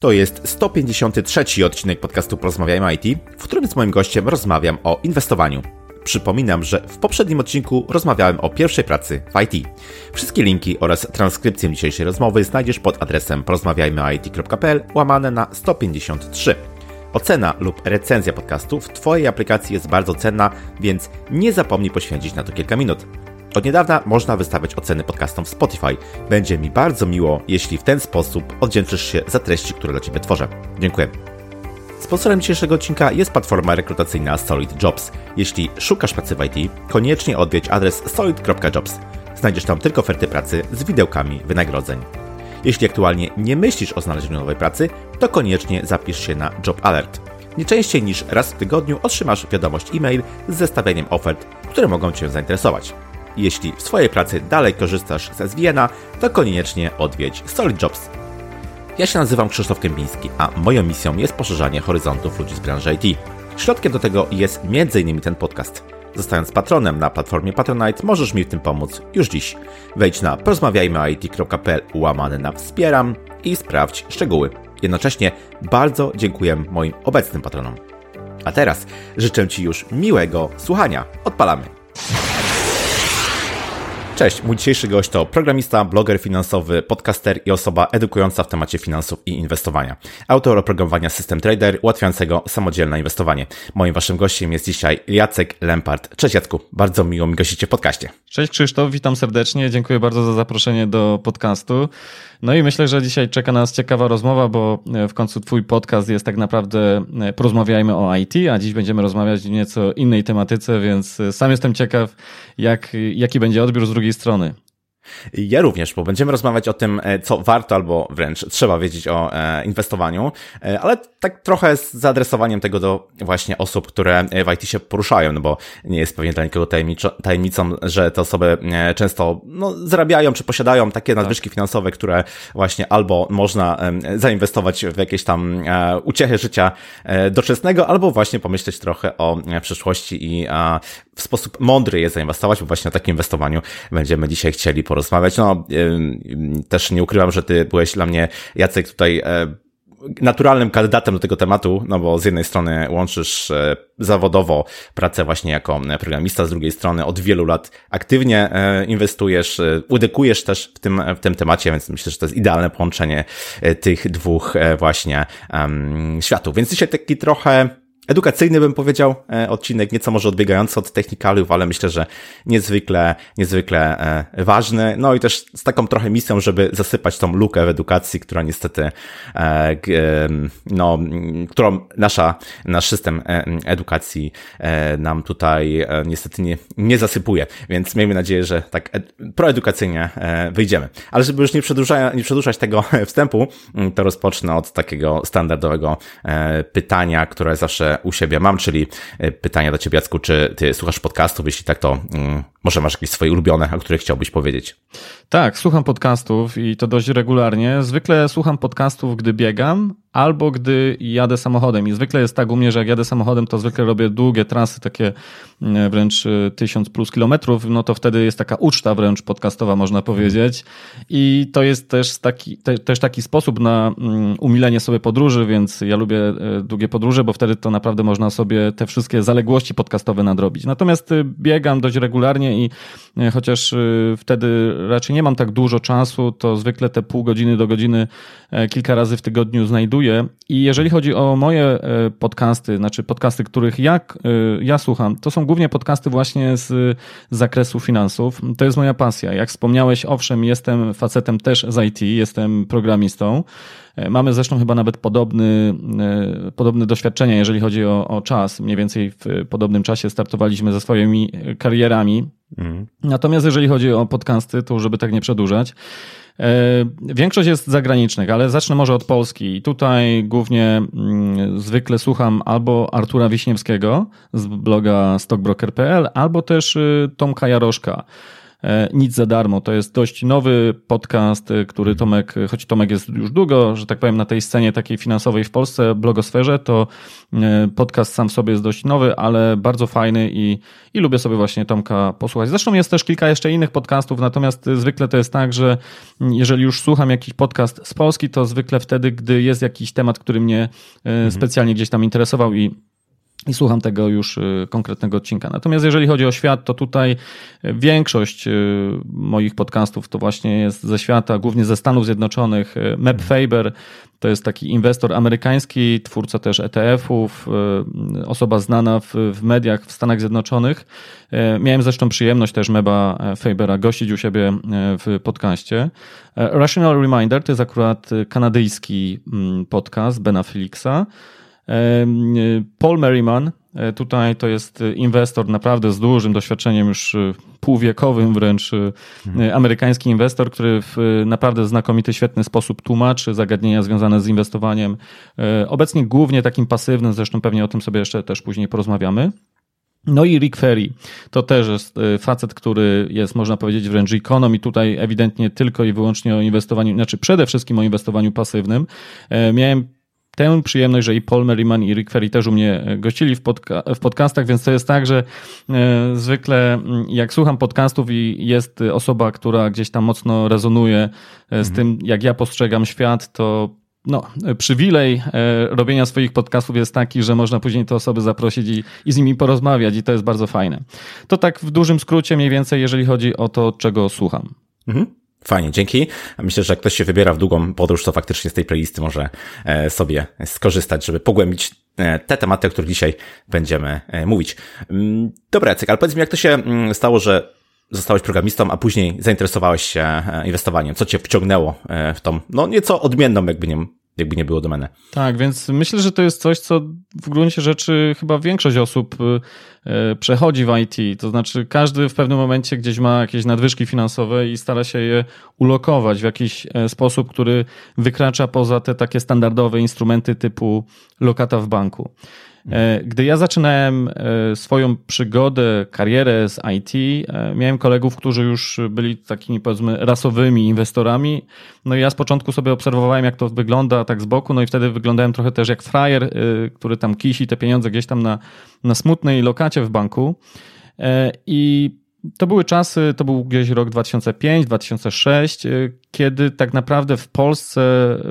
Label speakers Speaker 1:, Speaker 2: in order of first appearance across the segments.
Speaker 1: To jest 153 odcinek podcastu Porozmawiajmy IT, w którym z moim gościem rozmawiam o inwestowaniu. Przypominam, że w poprzednim odcinku rozmawiałem o pierwszej pracy w IT. Wszystkie linki oraz transkrypcję dzisiejszej rozmowy znajdziesz pod adresem porozmawiajmyit.pl łamane na 153. Ocena lub recenzja podcastu w Twojej aplikacji jest bardzo cenna, więc nie zapomnij poświęcić na to kilka minut. Od niedawna można wystawiać oceny podcastom w Spotify. Będzie mi bardzo miło, jeśli w ten sposób oddzięczysz się za treści, które dla Ciebie tworzę. Dziękuję. Sponsorem dzisiejszego odcinka jest platforma rekrutacyjna Solid Jobs. Jeśli szukasz pracy w IT, koniecznie odwiedź adres solid.jobs. Znajdziesz tam tylko oferty pracy z widełkami wynagrodzeń. Jeśli aktualnie nie myślisz o znalezieniu nowej pracy, to koniecznie zapisz się na Job Alert. Nie częściej niż raz w tygodniu otrzymasz wiadomość e-mail z zestawieniem ofert, które mogą Cię zainteresować. Jeśli w swojej pracy dalej korzystasz ze SVN-a, to koniecznie odwiedź Solid Jobs. Ja się nazywam Krzysztof Kępiński, a moją misją jest poszerzanie horyzontów ludzi z branży IT. Środkiem do tego jest m.in. ten podcast. Zostając patronem na platformie Patronite, możesz mi w tym pomóc już dziś. Wejdź na porozmawiajmyit.pl łamany na wspieram i sprawdź szczegóły. Jednocześnie bardzo dziękuję moim obecnym patronom. A teraz życzę Ci już miłego słuchania. Odpalamy! Cześć, mój dzisiejszy gość to programista, bloger finansowy, podcaster i osoba edukująca w temacie finansów i inwestowania. Autor oprogramowania System Trader ułatwiającego samodzielne inwestowanie. Moim waszym gościem jest dzisiaj Jacek Lempart. Cześć Jacku, bardzo miło mi gościcie w podcaście.
Speaker 2: Cześć Krzysztof, witam serdecznie, dziękuję bardzo za zaproszenie do podcastu. No i myślę, że dzisiaj czeka nas ciekawa rozmowa, bo w końcu twój podcast jest tak naprawdę porozmawiajmy o IT, a dziś będziemy rozmawiać w nieco innej tematyce, więc sam jestem ciekaw, jak, jaki będzie odbiór z drugiej strony.
Speaker 1: Ja również, bo będziemy rozmawiać o tym, e, co warto albo wręcz trzeba wiedzieć o e, inwestowaniu, e, ale tak trochę z zaadresowaniem tego do właśnie osób, które w IT się poruszają, no bo nie jest pewnie dla nikogo tajemnicą, że te osoby często no, zarabiają czy posiadają takie nadwyżki tak. finansowe, które właśnie albo można zainwestować w jakieś tam uciechy życia doczesnego, albo właśnie pomyśleć trochę o przyszłości i w sposób mądry je zainwestować, bo właśnie o takim inwestowaniu będziemy dzisiaj chcieli porozmawiać. No, też nie ukrywam, że ty byłeś dla mnie, Jacek, tutaj e, naturalnym kandydatem do tego tematu, no bo z jednej strony łączysz e, zawodowo pracę właśnie jako programista, z drugiej strony od wielu lat aktywnie e, inwestujesz, udekujesz też w tym, w tym temacie, więc myślę, że to jest idealne połączenie tych dwóch właśnie um, światów. Więc dzisiaj taki trochę edukacyjny, bym powiedział, e, odcinek, nieco może odbiegający od technikaliów, ale myślę, że niezwykle, niezwykle e, ważny. No i też z taką trochę misją, żeby zasypać tą lukę w edukacji, która niestety, e, no, którą nasza, nasz system edukacji nam tutaj niestety nie, nie zasypuje. Więc miejmy nadzieję, że tak proedukacyjnie wyjdziemy. Ale żeby już nie nie przedłużać tego wstępu, to rozpocznę od takiego standardowego pytania, które zawsze u siebie mam, czyli e, pytanie do Ciebie, Jacku, czy Ty słuchasz podcastów? Jeśli tak, to mm, może masz jakieś swoje ulubione, o których chciałbyś powiedzieć?
Speaker 2: Tak, słucham podcastów i to dość regularnie. Zwykle słucham podcastów, gdy biegam albo gdy jadę samochodem. I zwykle jest tak u mnie, że jak jadę samochodem, to zwykle robię długie trasy, takie mm, wręcz y, tysiąc plus kilometrów, no to wtedy jest taka uczta wręcz podcastowa, można powiedzieć. I to jest też taki, te, też taki sposób na mm, umilenie sobie podróży, więc ja lubię y, długie podróże, bo wtedy to naprawdę można sobie te wszystkie zaległości podcastowe nadrobić. Natomiast y, biegam dość regularnie i chociaż wtedy raczej nie mam tak dużo czasu, to zwykle te pół godziny do godziny kilka razy w tygodniu znajduję i jeżeli chodzi o moje e, podcasty, znaczy podcasty, których ja, e, ja słucham, to są głównie podcasty właśnie z zakresu finansów. To jest moja pasja. Jak wspomniałeś, owszem, jestem facetem też z IT, jestem programistą. E, mamy zresztą chyba nawet podobny, podobne doświadczenia, jeżeli chodzi o, o czas. Mniej więcej w podobnym czasie startowaliśmy ze swoimi karierami. Mhm. Natomiast jeżeli chodzi o podcasty, to żeby tak nie przedłużać, większość jest zagranicznych, ale zacznę może od Polski. I tutaj głównie mm, zwykle słucham albo Artura Wiśniewskiego z bloga stockbroker.pl, albo też y, Tomka Jaroszka. Nic za darmo. To jest dość nowy podcast, który Tomek, choć Tomek jest już długo, że tak powiem, na tej scenie takiej finansowej w Polsce, blogosferze, to podcast sam w sobie jest dość nowy, ale bardzo fajny i, i lubię sobie właśnie Tomka posłuchać. Zresztą jest też kilka jeszcze innych podcastów, natomiast zwykle to jest tak, że jeżeli już słucham jakiś podcast z Polski, to zwykle wtedy, gdy jest jakiś temat, który mnie mhm. specjalnie gdzieś tam interesował i i słucham tego już y, konkretnego odcinka. Natomiast jeżeli chodzi o świat, to tutaj y, większość y, moich podcastów to właśnie jest ze świata, głównie ze Stanów Zjednoczonych. Map Faber to jest taki inwestor amerykański, twórca też ETF-ów, osoba znana w, w mediach w Stanach Zjednoczonych. Miałem zresztą przyjemność też Meba Fabera gościć u siebie w podcaście. Rational Reminder to jest akurat kanadyjski mm, podcast Bena Felixa. Paul Merriman, e, tutaj to jest inwestor naprawdę z dużym doświadczeniem, już e, półwiekowym wręcz, e, mhm. amerykański inwestor, który w naprawdę znakomity, świetny sposób tłumaczy zagadnienia związane z inwestowaniem. Obecnie głównie takim pasywnym, zresztą pewnie o tym sobie jeszcze też później porozmawiamy. No i Rick Ferry to też jest facet, który jest, można powiedzieć, wręcz ikoną i tutaj ewidentnie tylko i wyłącznie o inwestowaniu, znaczy przede wszystkim o inwestowaniu pasywnym. Miałem tę przyjemność, że i Paul Merriman i Rick Ferry też u mnie e, gościli w, podca w podcastach, więc to jest tak, że e, zwykle jak słucham podcastów i jest osoba, która gdzieś tam mocno rezonuje e, z mhm. tym, jak ja postrzegam świat, to no, przywilej robienia swoich podcastów jest taki, że można później te osoby zaprosić i, i z nimi porozmawiać i to jest bardzo fajne. To tak w dużym skrócie mniej więcej, jeżeli chodzi o to, czego słucham. Mhm.
Speaker 1: Fajnie, dzięki. Myślę, że jak ktoś się wybiera w długą podróż, to faktycznie z tej playlisty może e, sobie skorzystać, żeby pogłębić e, te tematy, o których dzisiaj będziemy e, mówić. Mm, dobra, Jacek, ale powiedz mi, jak to się mm, stało, że zostałeś programistą, a później zainteresowałeś się inwestowaniem? Co cię wciągnęło w tą, no nieco odmienną, jakby nie jakby nie było domeny.
Speaker 2: Tak, więc myślę, że to jest coś, co w gruncie rzeczy chyba większość osób y, y, przechodzi w IT. To znaczy, każdy w pewnym momencie gdzieś ma jakieś nadwyżki finansowe i stara się je ulokować w jakiś e, sposób, który wykracza poza te takie standardowe instrumenty typu lokata w banku. E, gdy ja zaczynałem e, swoją przygodę, karierę z IT, e, miałem kolegów, którzy już byli takimi powiedzmy rasowymi inwestorami. No i ja z początku sobie obserwowałem, jak to wygląda tak z boku, no i wtedy wyglądałem trochę też jak frajer, który tam kisi te pieniądze gdzieś tam na, na smutnej lokacie w banku. I to były czasy, to był gdzieś rok 2005-2006, y, kiedy tak naprawdę w Polsce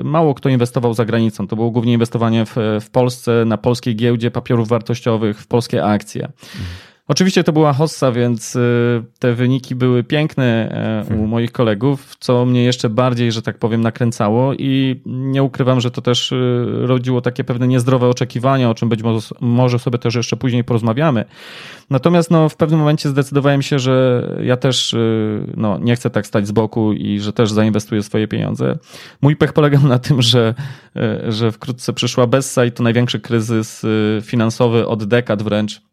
Speaker 2: mało kto inwestował za granicą. To było głównie inwestowanie w, w Polsce, na polskiej giełdzie papierów wartościowych, w polskie akcje. Mhm. Oczywiście to była hossa, więc y, te wyniki były piękne e, u hmm. moich kolegów, co mnie jeszcze bardziej, że tak powiem, nakręcało i nie ukrywam, że to też y, rodziło takie pewne niezdrowe oczekiwania, o czym być może sobie też jeszcze później porozmawiamy. Natomiast no, w pewnym momencie zdecydowałem się, że ja też y, no, nie chcę tak stać z boku i że też zainwestuję swoje pieniądze. Mój pech polegał na tym, że, że wkrótce przyszła Bessa i to największy kryzys finansowy od dekad wręcz.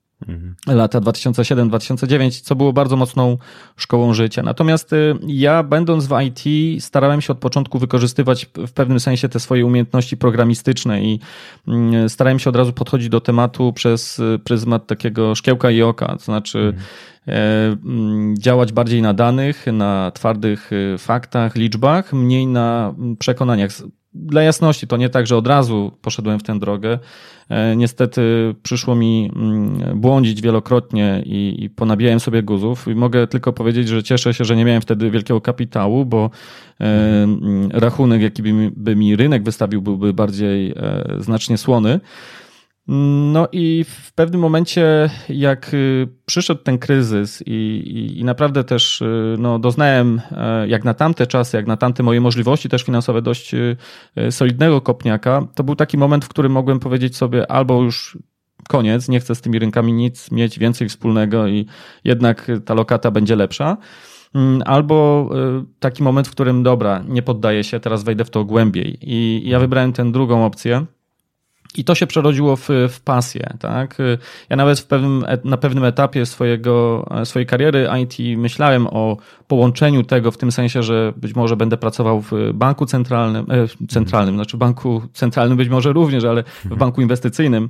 Speaker 2: Lata 2007-2009, co było bardzo mocną szkołą życia. Natomiast y, ja, będąc w IT, starałem się od początku wykorzystywać w pewnym sensie te swoje umiejętności programistyczne i mm, starałem się od razu podchodzić do tematu przez y, pryzmat takiego szkiełka i oka, to znaczy mhm. E, mm, działać bardziej na danych, na twardych y, faktach, liczbach, mniej na mm, przekonaniach dla jasności, to nie tak, że od razu poszedłem w tę drogę. E, niestety przyszło mi mm, błądzić wielokrotnie i, i ponabijałem sobie guzów. I mogę tylko powiedzieć, że cieszę się, że nie miałem wtedy wielkiego kapitału, bo e, mm, rachunek, jaki by mi, by mi rynek wystawił, byłby bardziej e, znacznie słony. No i w pewnym momencie, jak y, przyszedł ten kryzys i, i, i, naprawdę też y, no, doznałem, e, jak na tamte czasy, jak na tamte moje możliwości też finansowe, dość y, solidnego kopniaka, to był taki moment, w którym mogłem powiedzieć sobie albo już koniec, nie chcę z tymi rynkami nic mieć więcej wspólnego i jednak ta lokata będzie lepsza. Mm, albo taki moment, w którym dobra, nie poddaję się, teraz wejdę w to głębiej. I ja wybrałem tę drugą opcję I to się przerodziło w, w pasję, tak? Ja nawet w pewnym, na pewnym etapie swojego, swojej kariery IT myślałem o połączeniu tego w tym sensie, że być może będę pracował w banku centralnym, e, centralnym, znaczy banku centralnym być może również, ale w banku inwestycyjnym.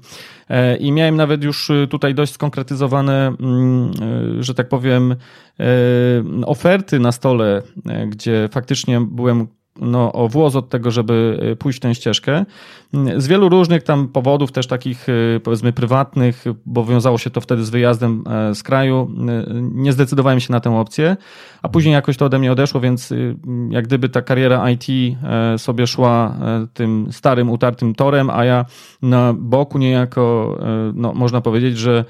Speaker 2: E, I miałem nawet już tutaj dość skonkretyzowane, mm, e, że tak powiem, oferty na stole, gdzie faktycznie byłem no, o włos od tego, żeby y, pójść tę ścieżkę. Z wielu różnych tam powodów, też takich y, powiedzmy prywatnych, bo wiązało się to wtedy z wyjazdem e, z kraju, y, nie zdecydowałem się na tę opcję, a później jakoś to ode mnie odeszło, więc jak gdyby ta kariera IT e, sobie szła e, tym starym, utartym torem, a ja na boku niejako, no, można powiedzieć, że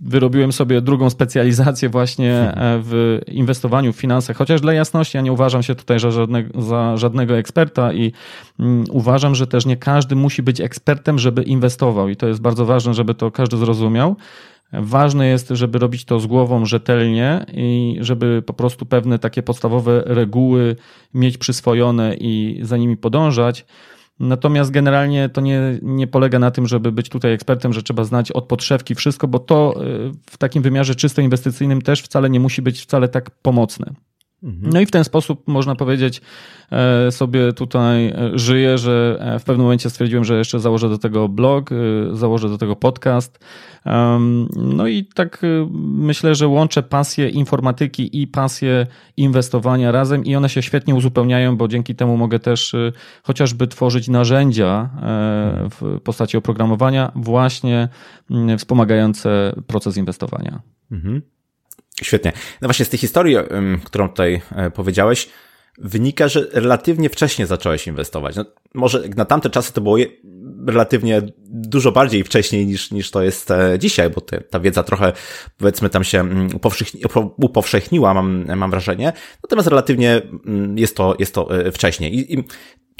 Speaker 2: wyrobiłem sobie drugą specjalizację właśnie w inwestowaniu w finansach, chociaż dla jasności ja nie uważam się tutaj, że żadnego, za żadnego eksperta i mm, uważam, że też nie każdy musi być ekspertem, żeby inwestował i to jest bardzo ważne, żeby to każdy zrozumiał. Ważne jest, żeby robić to z głową rzetelnie i żeby po prostu pewne takie podstawowe reguły mieć przyswojone i za nimi podążać. Natomiast generalnie to nie, nie polega na tym, żeby być tutaj ekspertem, że trzeba znać od podszewki wszystko, bo to y, w takim wymiarze czysto inwestycyjnym też wcale nie musi być wcale tak pomocne. No i w ten sposób można powiedzieć, e, sobie tutaj e, żyję, że e, w pewnym momencie stwierdziłem, że jeszcze założę do tego blog, założę do tego podcast. No i tak myślę, że łączę pasję informatyki i pasję inwestowania razem i one się świetnie uzupełniają, bo dzięki temu mogę też chociażby tworzyć narzędzia w postaci oprogramowania właśnie wspomagające proces inwestowania. Mhm.
Speaker 1: Świetnie. No właśnie z tej historii, którą tutaj e, powiedziałeś, wynika, że relatywnie wcześnie zacząłeś inwestować. No, może na tamte czasy to było relatywnie dużo bardziej wcześniej niż, niż to jest e, dzisiaj, bo te, ta wiedza trochę, powiedzmy, tam się upowszechniła, mam, mam wrażenie. Natomiast relatywnie jest to, jest to e, wcześniej. I, i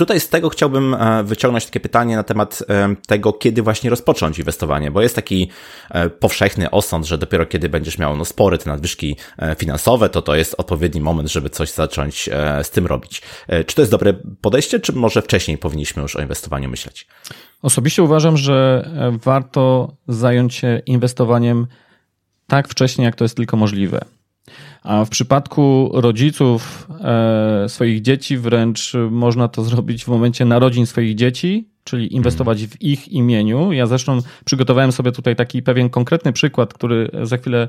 Speaker 1: Tutaj z tego chciałbym e, wyciągnąć takie pytanie na temat e, tego, kiedy właśnie rozpocząć inwestowanie, bo jest taki e, powszechny osąd, że dopiero kiedy będziesz miał no, spory te nadwyżki finansowe, to to jest odpowiedni moment, żeby coś zacząć z tym robić. Czy to jest dobre podejście, czy może wcześniej powinniśmy już o inwestowaniu myśleć?
Speaker 2: Osobiście uważam, że warto zająć się inwestowaniem tak wcześnie, jak to jest tylko możliwe. A w przypadku rodziców e, swoich dzieci wręcz można to zrobić w momencie narodzin swoich dzieci, czyli inwestować w ich imieniu. Ja zresztą przygotowałem sobie tutaj taki pewien konkretny przykład, który za chwilę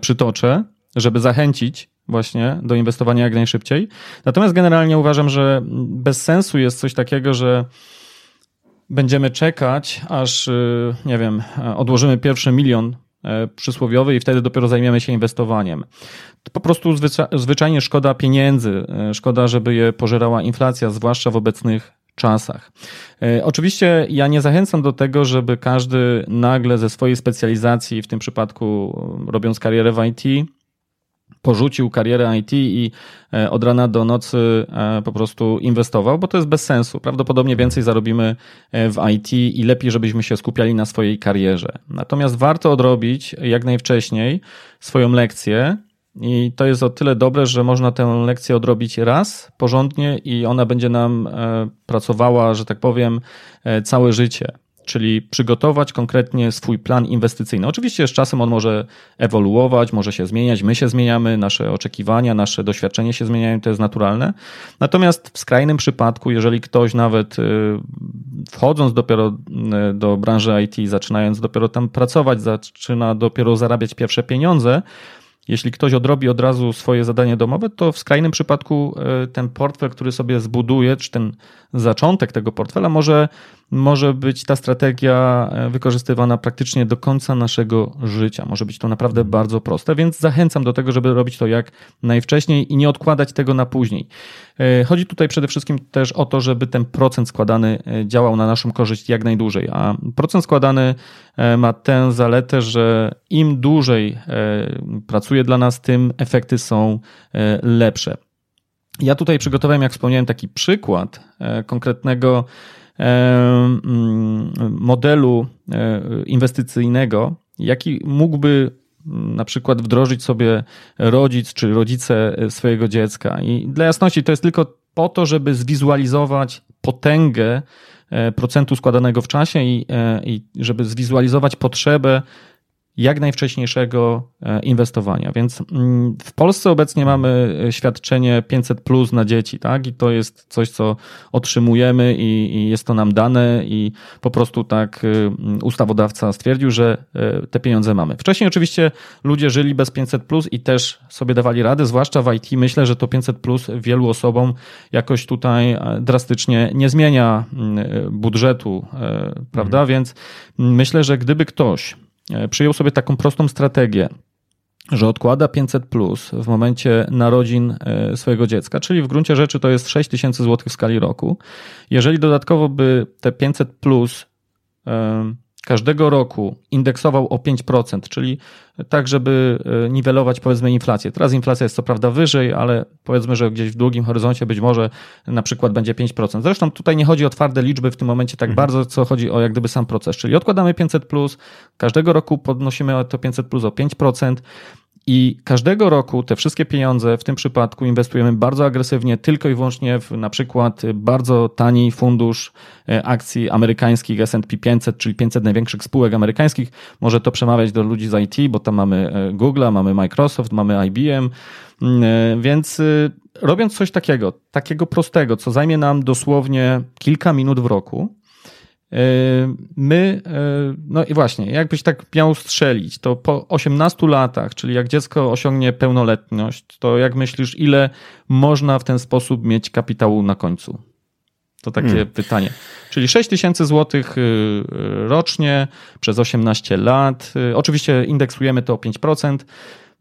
Speaker 2: przytoczę, żeby zachęcić właśnie do inwestowania jak najszybciej. Natomiast generalnie uważam, że bez sensu jest coś takiego, że będziemy czekać, aż, y, nie wiem, odłożymy pierwszy milion przysłowiowy i wtedy dopiero zajmiemy się inwestowaniem. To po prostu zwyczajnie szkoda pieniędzy, e, szkoda, żeby je pożerała inflacja, zwłaszcza w obecnych czasach. E, oczywiście ja nie zachęcam do tego, żeby każdy nagle ze swojej specjalizacji, w tym przypadku robiąc karierę w IT, porzucił karierę IT i e, od rana do nocy e, po prostu inwestował, bo to jest bez sensu. Prawdopodobnie więcej zarobimy e, w IT i lepiej, żebyśmy się skupiali na swojej karierze. Natomiast warto odrobić jak najwcześniej swoją lekcję. I to jest o tyle dobre, że można tę lekcję odrobić raz porządnie i ona będzie nam pracowała, że tak powiem, całe życie czyli przygotować konkretnie swój plan inwestycyjny. Oczywiście z czasem on może ewoluować, może się zmieniać, my się zmieniamy, nasze oczekiwania, nasze doświadczenie się zmieniają, to jest naturalne. Natomiast w skrajnym przypadku, jeżeli ktoś nawet y, wchodząc dopiero y, do branży IT, zaczynając dopiero tam pracować, zaczyna dopiero zarabiać pierwsze pieniądze, jeśli ktoś odrobi od razu swoje zadanie domowe, to w skrajnym przypadku y, ten portfel, który sobie zbuduje, czy ten zaczątek tego portfela może może być ta strategia e, wykorzystywana praktycznie do końca naszego życia. Może być to naprawdę mhm. bardzo proste, więc zachęcam do tego, żeby robić to jak najwcześniej i nie odkładać tego na później. E, chodzi tutaj przede wszystkim też o to, żeby ten procent składany e, działał na naszą korzyść jak najdłużej, a procent składany ma tę zaletę, że im dłużej pracuje dla nas, tym efekty są lepsze. Ja tutaj przygotowałem, jak wspomniałem, taki przykład konkretnego modelu e, inwestycyjnego, jaki mógłby na przykład wdrożyć sobie rodzic czy rodzice swojego dziecka. I dla jasności to jest tylko po to, żeby zwizualizować potęgę procentu składanego w czasie i, i żeby zwizualizować potrzebę jak najwcześniejszego e, inwestowania. Więc mm, w Polsce obecnie mamy e, świadczenie 500 plus na dzieci, tak? I to jest coś, co otrzymujemy i, i, jest to nam dane i po prostu tak e, ustawodawca stwierdził, że te pieniądze mamy. Wcześniej oczywiście ludzie żyli bez 500 plus i też sobie dawali radę, zwłaszcza w IT. Myślę, że to 500 plus wielu osobom jakoś tutaj drastycznie nie zmienia budżetu, prawda? Mhm. Więc myślę, że gdyby ktoś przyjął sobie taką prostą strategię, że odkłada 500 plus w momencie narodzin e, swojego dziecka, czyli w gruncie rzeczy to jest 6 tysięcy złotych w skali roku. Jeżeli dodatkowo by te 500 plus każdego roku indeksował o 5%, czyli tak, żeby e, niwelować powiedzmy inflację. Teraz inflacja jest co prawda wyżej, ale powiedzmy, że gdzieś w długim horyzoncie być może na przykład będzie 5%. Zresztą tutaj nie chodzi o twarde liczby w tym momencie tak mhm. bardzo, co chodzi o jak gdyby sam proces, czyli odkładamy 500 plus, każdego roku podnosimy to 500 plus o 5%, i każdego roku te wszystkie pieniądze w tym przypadku inwestujemy bardzo agresywnie, tylko i wyłącznie w na przykład bardzo tani fundusz e, akcji amerykańskich S&P 500, czyli 500 największych spółek amerykańskich. Może to przemawiać do ludzi z IT, bo tam mamy e, Google, mamy Microsoft, mamy IBM, mm, e, więc robiąc coś takiego, takiego prostego, co zajmie nam dosłownie kilka minut w roku, My, no i właśnie, jakbyś tak miał strzelić, to po 18 latach, czyli jak dziecko osiągnie pełnoletność, to jak myślisz, ile można w ten sposób mieć kapitału na końcu? To takie hmm. pytanie. Czyli 6 tysięcy złotych y, y, rocznie przez 18 lat. Oczywiście indeksujemy to o 5%.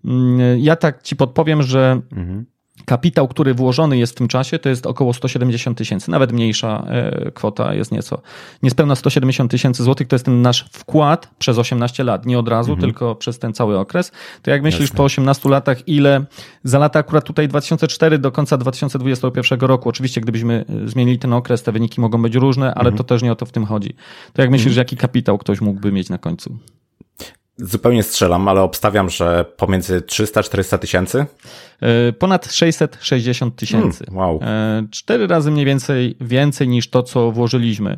Speaker 2: Mm, ja tak ci podpowiem, że mhm. Kapitał, który włożony jest w tym czasie, to jest około 170 tysięcy, nawet mniejsza e, kwota jest nieco. Niespełna 170 tysięcy złotych to jest ten nasz wkład przez 18 lat, nie od razu, mhm. tylko przez ten cały okres. To jak myślisz Jasne. po 18 latach, ile za lata akurat tutaj 2004 do końca 2021 roku, oczywiście gdybyśmy e, zmienili ten okres, te wyniki mogą być różne, ale mhm. to też nie o to w tym chodzi. To jak myślisz, mhm. jaki kapitał ktoś mógłby mieć na końcu?
Speaker 1: Zupełnie strzelam, ale obstawiam, że pomiędzy 300-400 tysięcy?
Speaker 2: E, ponad 660 tysięcy. Hmm, wow. E, cztery razy mniej więcej więcej niż to, co włożyliśmy.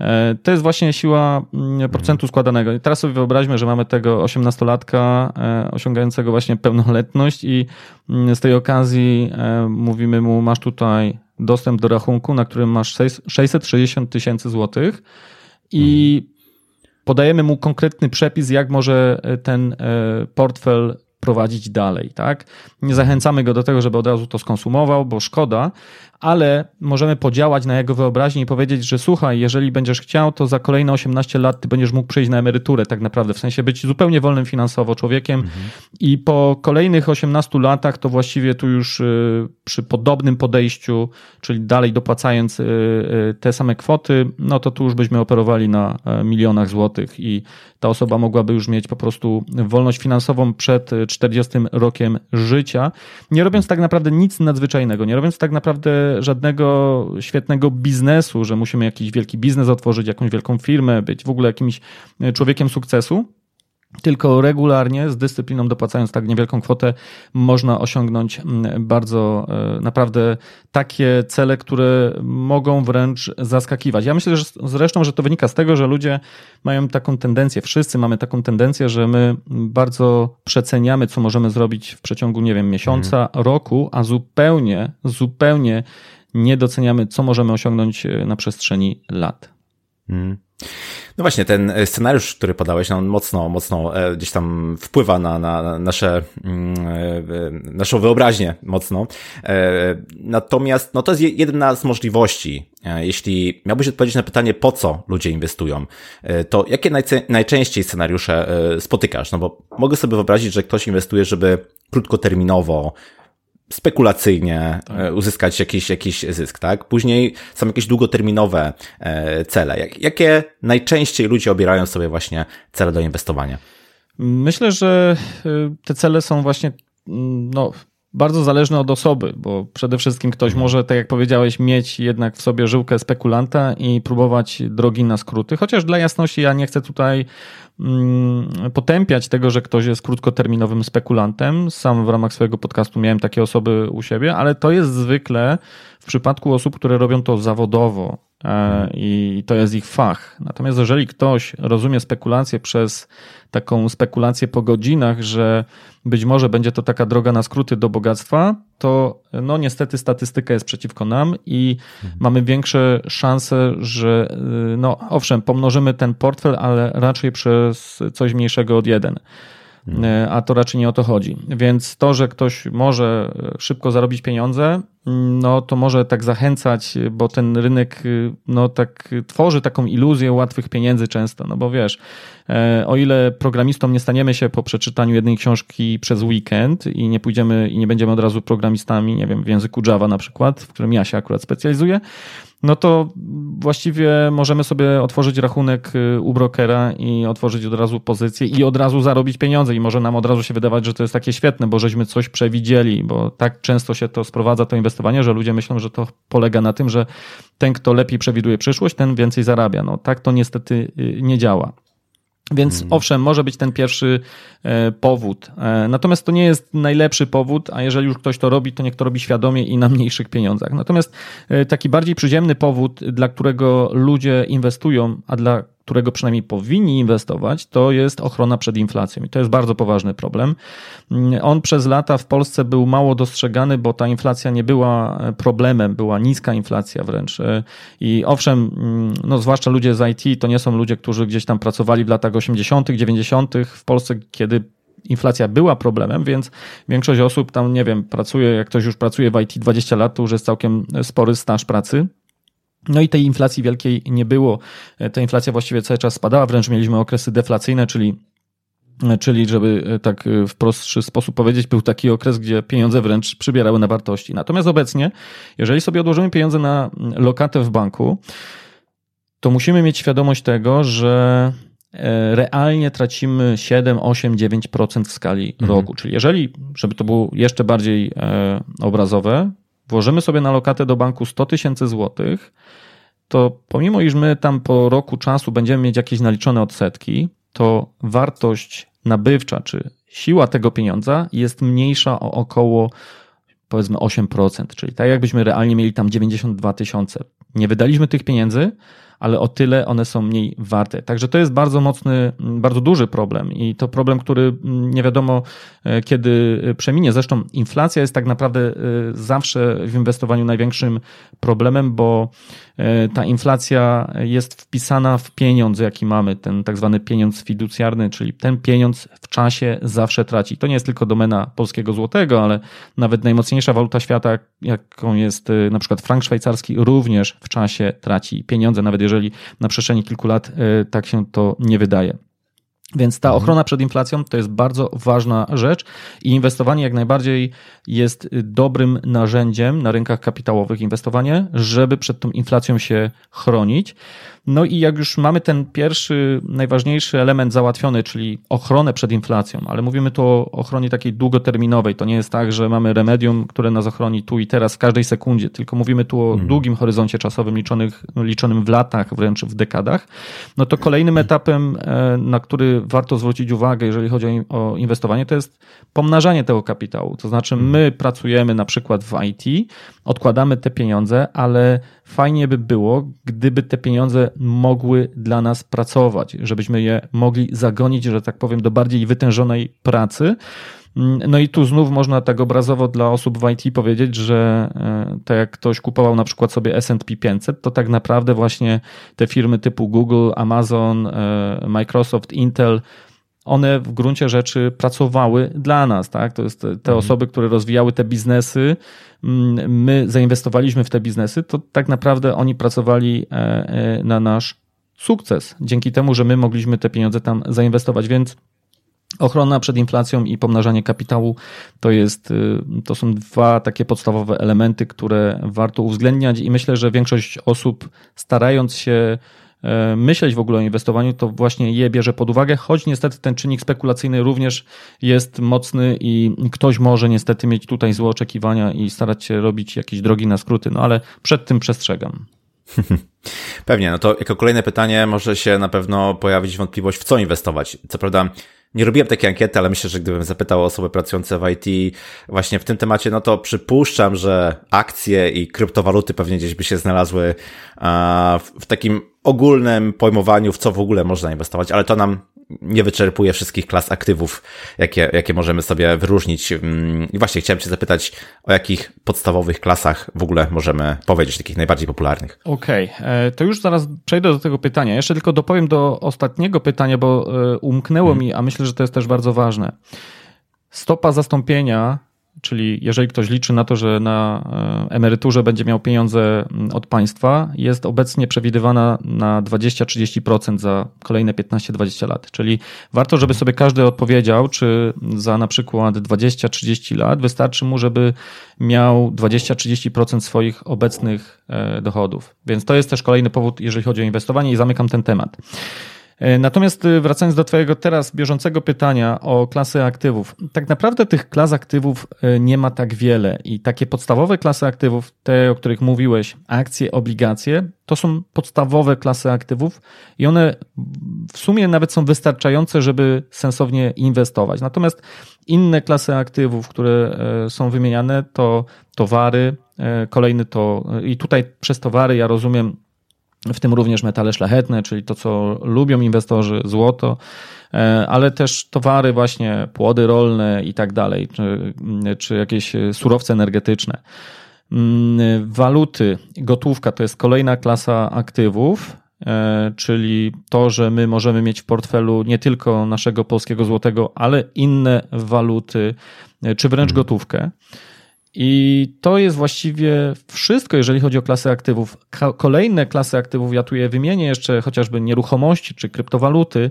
Speaker 2: E, to jest właśnie siła mm, procentu składanego. I teraz sobie wyobraźmy, że mamy tego 18-latka osiągającego właśnie pełnoletność i mm, z tej okazji mówimy mu, masz tutaj dostęp do rachunku, na którym masz 660 tysięcy złotych i hmm podajemy mu konkretny przepis, jak może e, ten e, portfel prowadzić dalej, tak? Nie zachęcamy go do tego, żeby od razu to skonsumował, bo szkoda, ale możemy podziałać na jego wyobraźni i powiedzieć, że słuchaj, jeżeli będziesz chciał, to za kolejne 18 lat ty będziesz mógł przejść na emeryturę tak naprawdę, w sensie być zupełnie wolnym finansowo człowiekiem. Mhm. i po kolejnych 18 latach to właściwie tu już y, przy podobnym podejściu, czyli dalej dopłacając y, y, te same kwoty, no to tu już byśmy operowali na e, milionach złotych. I ta osoba mogłaby już mieć po prostu wolność finansową przed 40 rokiem życia, nie robiąc tak naprawdę nic nadzwyczajnego, nie robiąc tak naprawdę żadnego świetnego biznesu, że musimy jakiś wielki biznes otworzyć, jakąś wielką firmę, być w ogóle jakimś e, człowiekiem sukcesu. Tylko regularnie, z dyscypliną dopłacając tak niewielką kwotę, można osiągnąć mm, bardzo e, naprawdę takie cele, które mogą wręcz zaskakiwać. Ja myślę że zresztą, że to wynika z tego, że ludzie mają taką tendencję, wszyscy mamy taką tendencję, że my bardzo przeceniamy, co możemy zrobić w przeciągu, nie wiem, miesiąca, mhm. roku, a zupełnie, zupełnie nie doceniamy, co możemy osiągnąć e, na przestrzeni lat. Mhm.
Speaker 1: No właśnie, ten e, scenariusz, który podałeś, no, on mocno, mocno e, gdzieś tam wpływa na, na nasze, mm, e, naszą wyobraźnię mocno. Natomiast, no to jest jedna z możliwości. Jeśli miałbyś odpowiedzieć na pytanie, po co ludzie inwestują, to jakie najczęściej scenariusze spotykasz? No bo mogę sobie wyobrazić, że ktoś inwestuje, żeby krótkoterminowo spekulacyjnie tak. E, uzyskać jakiś, jakiś zysk, tak? Później są jakieś długoterminowe e, cele. Jakie najczęściej ludzie obierają sobie właśnie cele do inwestowania?
Speaker 2: Myślę, że e, te cele są właśnie, mm, no, bardzo zależne od osoby, bo przede wszystkim ktoś mhm. może, tak jak powiedziałeś, mieć jednak w sobie żyłkę spekulanta i próbować drogi na skróty. Chociaż dla jasności ja nie chcę tutaj mm, potępiać tego, że ktoś jest krótkoterminowym spekulantem. Sam w ramach swojego podcastu miałem takie osoby u siebie, ale to jest zwykle w przypadku osób, które robią to zawodowo i to jest ich fach. Natomiast jeżeli ktoś rozumie spekulację przez taką spekulację po godzinach, że być może będzie to taka droga na skróty do bogactwa, to no niestety statystyka jest przeciwko nam i mhm. mamy większe szanse, że y, no owszem, pomnożymy ten portfel, ale raczej przez coś mniejszego od jeden. Mhm. E, a to raczej nie o to chodzi. Więc to, że ktoś może szybko zarobić pieniądze, no to może tak zachęcać, bo ten rynek no tak tworzy taką iluzję łatwych pieniędzy często, no bo wiesz, e, o ile programistą nie staniemy się po przeczytaniu jednej książki przez weekend i nie pójdziemy i nie będziemy od razu programistami, nie wiem, w języku Java na przykład, w którym ja się akurat specjalizuję, no to właściwie możemy sobie otworzyć rachunek y, u brokera i otworzyć od razu pozycję i od razu zarobić pieniądze. I może nam od razu się wydawać, że to jest takie świetne, bo żeśmy coś przewidzieli, bo tak często się to sprowadza, to inwestowanie, że ludzie myślą, że to polega na tym, że ten, kto lepiej przewiduje przyszłość, ten więcej zarabia. No tak to niestety y, nie działa. Więc hmm. owszem, może być ten pierwszy e, powód. E, natomiast to nie jest najlepszy powód, a jeżeli już ktoś to robi, to niech to robi świadomie i na mniejszych pieniądzach. Natomiast e, taki bardziej przyziemny powód, dla którego ludzie inwestują, a dla którego przynajmniej powinni inwestować, to jest ochrona przed inflacją. I to jest bardzo poważny problem. On przez lata w Polsce był mało dostrzegany, bo ta inflacja nie była problemem, była niska inflacja wręcz. I owszem, no zwłaszcza ludzie z IT to nie są ludzie, którzy gdzieś tam pracowali w latach 80., 90. w Polsce, kiedy inflacja była problemem, więc większość osób tam, nie wiem, pracuje, jak ktoś już pracuje w IT 20 lat, to już jest całkiem spory staż pracy. No i tej inflacji wielkiej nie było. Ta inflacja właściwie cały czas spadała, wręcz mieliśmy okresy deflacyjne, czyli Czyli, żeby tak w prostszy sposób powiedzieć, był taki okres, gdzie pieniądze wręcz przybierały na wartości. Natomiast obecnie, jeżeli sobie odłożymy pieniądze na lokatę w banku, to musimy mieć świadomość tego, że e, realnie tracimy 7, 8, 9% w skali mhm. roku. Czyli jeżeli, żeby to było jeszcze bardziej e, obrazowe, włożymy sobie na lokatę do banku 100 tysięcy złotych, to pomimo iż my tam po roku czasu będziemy mieć jakieś naliczone odsetki, to wartość nabywcza czy siła tego pieniądza jest mniejsza o około powiedzmy 8%, czyli tak jakbyśmy realnie mieli tam 92 tysiące. Nie wydaliśmy tych pieniędzy, ale o tyle one są mniej warte. Także to jest bardzo mocny, bardzo duży problem i to problem, który nie wiadomo e, kiedy przeminie. Zresztą inflacja jest tak naprawdę e, zawsze w inwestowaniu największym problemem, bo e, ta inflacja jest wpisana w pieniądz, jaki mamy, ten tak zwany pieniądz fiducjarny, czyli ten pieniądz w czasie zawsze traci. To nie jest tylko domena polskiego złotego, ale nawet najmocniejsza waluta świata, jaką jest na przykład frank szwajcarski, również w czasie traci pieniądze, nawet jeżeli jeżeli na przestrzeni kilku lat e, tak się to nie wydaje. Więc ta mhm. ochrona przed inflacją to jest bardzo ważna rzecz i inwestowanie jak najbardziej jest dobrym narzędziem na rynkach kapitałowych, inwestowanie, żeby przed tą inflacją się chronić. No i jak już mamy ten pierwszy, najważniejszy element załatwiony, czyli ochronę przed inflacją, ale mówimy tu o ochronie takiej długoterminowej. To nie jest tak, że mamy remedium, które nas ochroni tu i teraz w każdej sekundzie, tylko mówimy tu o mhm. długim horyzoncie czasowym liczonych, liczonym w latach, wręcz w dekadach. No to kolejnym etapem, e, na który warto zwrócić uwagę, jeżeli chodzi o inwestowanie, to jest pomnażanie tego kapitału. To znaczy my pracujemy na przykład w IT, odkładamy te pieniądze, ale fajnie by było, gdyby te pieniądze mogły dla nas pracować, żebyśmy je mogli zagonić, że tak powiem, do bardziej wytężonej pracy. No i tu znów można tak obrazowo dla osób w IT powiedzieć, że e, tak jak ktoś kupował na przykład sobie S&P 500, to tak naprawdę właśnie te firmy typu Google, Amazon, e, Microsoft, Intel one w gruncie rzeczy pracowały dla nas, tak? To jest te, te mhm. osoby, które rozwijały te biznesy, mm, my zainwestowaliśmy w te biznesy, to tak naprawdę oni pracowali e, e, na nasz sukces, dzięki temu, że my mogliśmy te pieniądze tam zainwestować, więc Ochrona przed inflacją i pomnażanie kapitału to, jest, y, to są dwa takie podstawowe elementy, które warto uwzględniać, i myślę, że większość osób, starając się myśleć w ogóle o inwestowaniu, to właśnie je bierze pod uwagę, choć niestety ten czynnik spekulacyjny również jest mocny i ktoś może niestety mieć tutaj złe oczekiwania i starać się robić jakieś drogi na skróty, no ale przed tym przestrzegam.
Speaker 1: Pewnie, no to jako kolejne pytanie może się na pewno pojawić wątpliwość, w co inwestować. Co prawda, nie robiłem takiej ankiety, ale myślę, że gdybym zapytał osoby pracujące w IT właśnie w tym temacie, no to przypuszczam, że akcje i kryptowaluty pewnie gdzieś by się znalazły w takim ogólnym pojmowaniu, w co w ogóle można inwestować, ale to nam nie wyczerpuje wszystkich klas aktywów, jakie, jakie możemy sobie wyróżnić. Mm, I właśnie chciałem Cię zapytać, o jakich podstawowych klasach w ogóle możemy powiedzieć, takich najbardziej popularnych.
Speaker 2: Okej, okay. E, to już zaraz przejdę do tego pytania. Jeszcze tylko dopowiem do ostatniego pytania, bo e, umknęło hmm. mi, a myślę, że to jest też bardzo ważne. Stopa zastąpienia czyli jeżeli ktoś liczy na to, że na e, emeryturze będzie miał pieniądze od państwa, jest obecnie przewidywana na 20-30% za kolejne 15-20 lat. Czyli warto, żeby sobie każdy odpowiedział, czy za na przykład 20-30 lat wystarczy mu, żeby miał 20-30% swoich obecnych e, dochodów. Więc to jest też kolejny powód, jeżeli chodzi o inwestowanie i zamykam ten temat. E, natomiast e, wracając do Twojego teraz bieżącego pytania o klasy aktywów, tak naprawdę tych klas aktywów e, nie ma tak wiele i takie podstawowe klasy aktywów, te o których mówiłeś, akcje, obligacje, to są podstawowe klasy aktywów i one w sumie nawet są wystarczające, żeby sensownie inwestować. Natomiast inne klasy aktywów, które są wymieniane, to towary, kolejny to i tutaj przez towary ja rozumiem w tym również metale szlachetne, czyli to, co lubią inwestorzy, złoto, e, ale też towary właśnie, płody rolne i tak dalej, czy, czy jakieś surowce energetyczne. Mm, waluty, gotówka to jest kolejna klasa aktywów, e, czyli to, że my możemy mieć w portfelu nie tylko naszego polskiego złotego, ale inne waluty, e, czy wręcz mhm. gotówkę. I to jest właściwie wszystko, jeżeli chodzi o klasy aktywów. Kolejne klasy aktywów, ja tu je wymienię jeszcze chociażby nieruchomości czy kryptowaluty,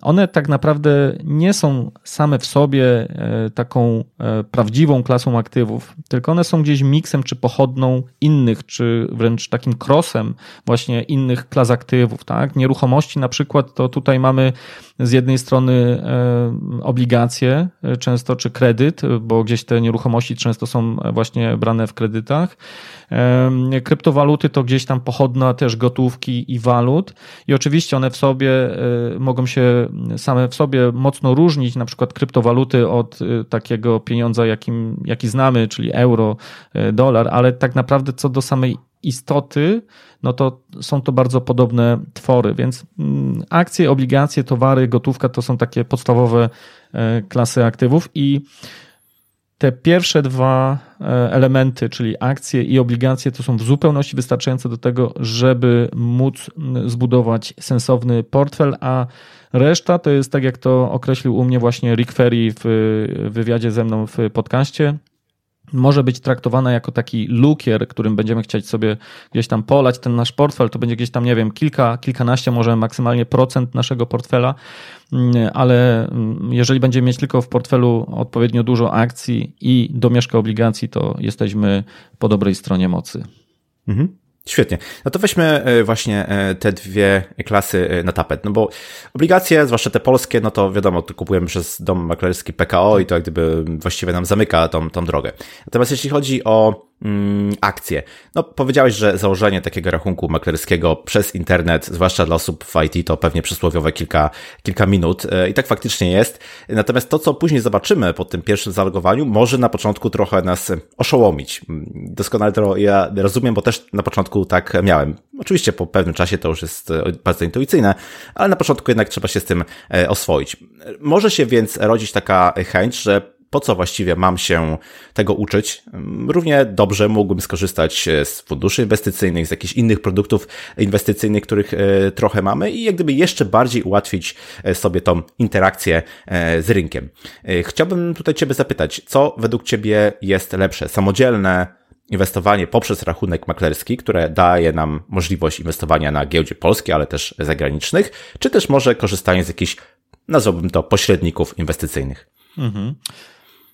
Speaker 2: one tak naprawdę nie są same w sobie e, taką e, prawdziwą klasą aktywów, tylko one są gdzieś miksem czy pochodną innych, czy wręcz takim crossem właśnie innych klas aktywów. Tak? Nieruchomości na przykład to tutaj mamy z jednej strony e, obligacje często, czy kredyt, bo gdzieś te nieruchomości często są właśnie brane w kredytach. Kryptowaluty to gdzieś tam pochodna też gotówki i walut i oczywiście one w sobie mogą się same w sobie mocno różnić, na przykład kryptowaluty od y, takiego pieniądza, jakim, jaki znamy, czyli euro, y, dolar, ale tak naprawdę co do samej istoty, no to są to bardzo podobne twory, więc mm, akcje, obligacje, towary, gotówka to są takie podstawowe y, klasy aktywów i te pierwsze dwa elementy, czyli akcje i obligacje, to są w zupełności wystarczające do tego, żeby móc zbudować sensowny portfel, a Reszta to jest tak, jak to określił u mnie właśnie Rick Ferry w wywiadzie ze mną w podcaście. Może być traktowana jako taki lukier, którym będziemy chcieć sobie gdzieś tam polać ten nasz portfel. To będzie gdzieś tam, nie wiem, kilka, kilkanaście, może maksymalnie procent naszego portfela, ale jeżeli będziemy mieć tylko w portfelu odpowiednio dużo akcji i domieszka obligacji, to jesteśmy po dobrej stronie mocy.
Speaker 1: Mhm. Świetnie. No to weźmy e, właśnie e, te dwie klasy e, na tapet, no bo obligacje, zwłaszcza te polskie, no to wiadomo, to kupujemy przez dom maklerski PKO i to jak gdyby właściwie nam zamyka tą, tą drogę. Natomiast jeśli chodzi o akcje. No, powiedziałeś, że założenie takiego rachunku maklerskiego przez internet, zwłaszcza dla osób w IT, to pewnie przysłowiowe kilka, kilka minut i tak faktycznie jest. Natomiast to, co później zobaczymy po tym pierwszym zalogowaniu, może na początku trochę nas oszołomić. Doskonale to ja rozumiem, bo też na początku tak miałem. Oczywiście po pewnym czasie to już jest e, bardzo intuicyjne, ale na początku jednak trzeba się z tym e, oswoić. Może się więc rodzić taka chęć, że po co właściwie mam się tego uczyć? Równie dobrze mógłbym skorzystać e, z funduszy inwestycyjnych, z jakichś innych produktów inwestycyjnych, których trochę mamy i jak gdyby jeszcze bardziej ułatwić sobie tą interakcję z rynkiem. Chciałbym tutaj Ciebie zapytać, co według Ciebie jest lepsze? Samodzielne inwestowanie poprzez rachunek maklerski, które daje nam możliwość inwestowania na giełdzie polskiej, ale też zagranicznych, czy też może korzystanie z jakichś, nazwałbym to, pośredników inwestycyjnych. Mhm.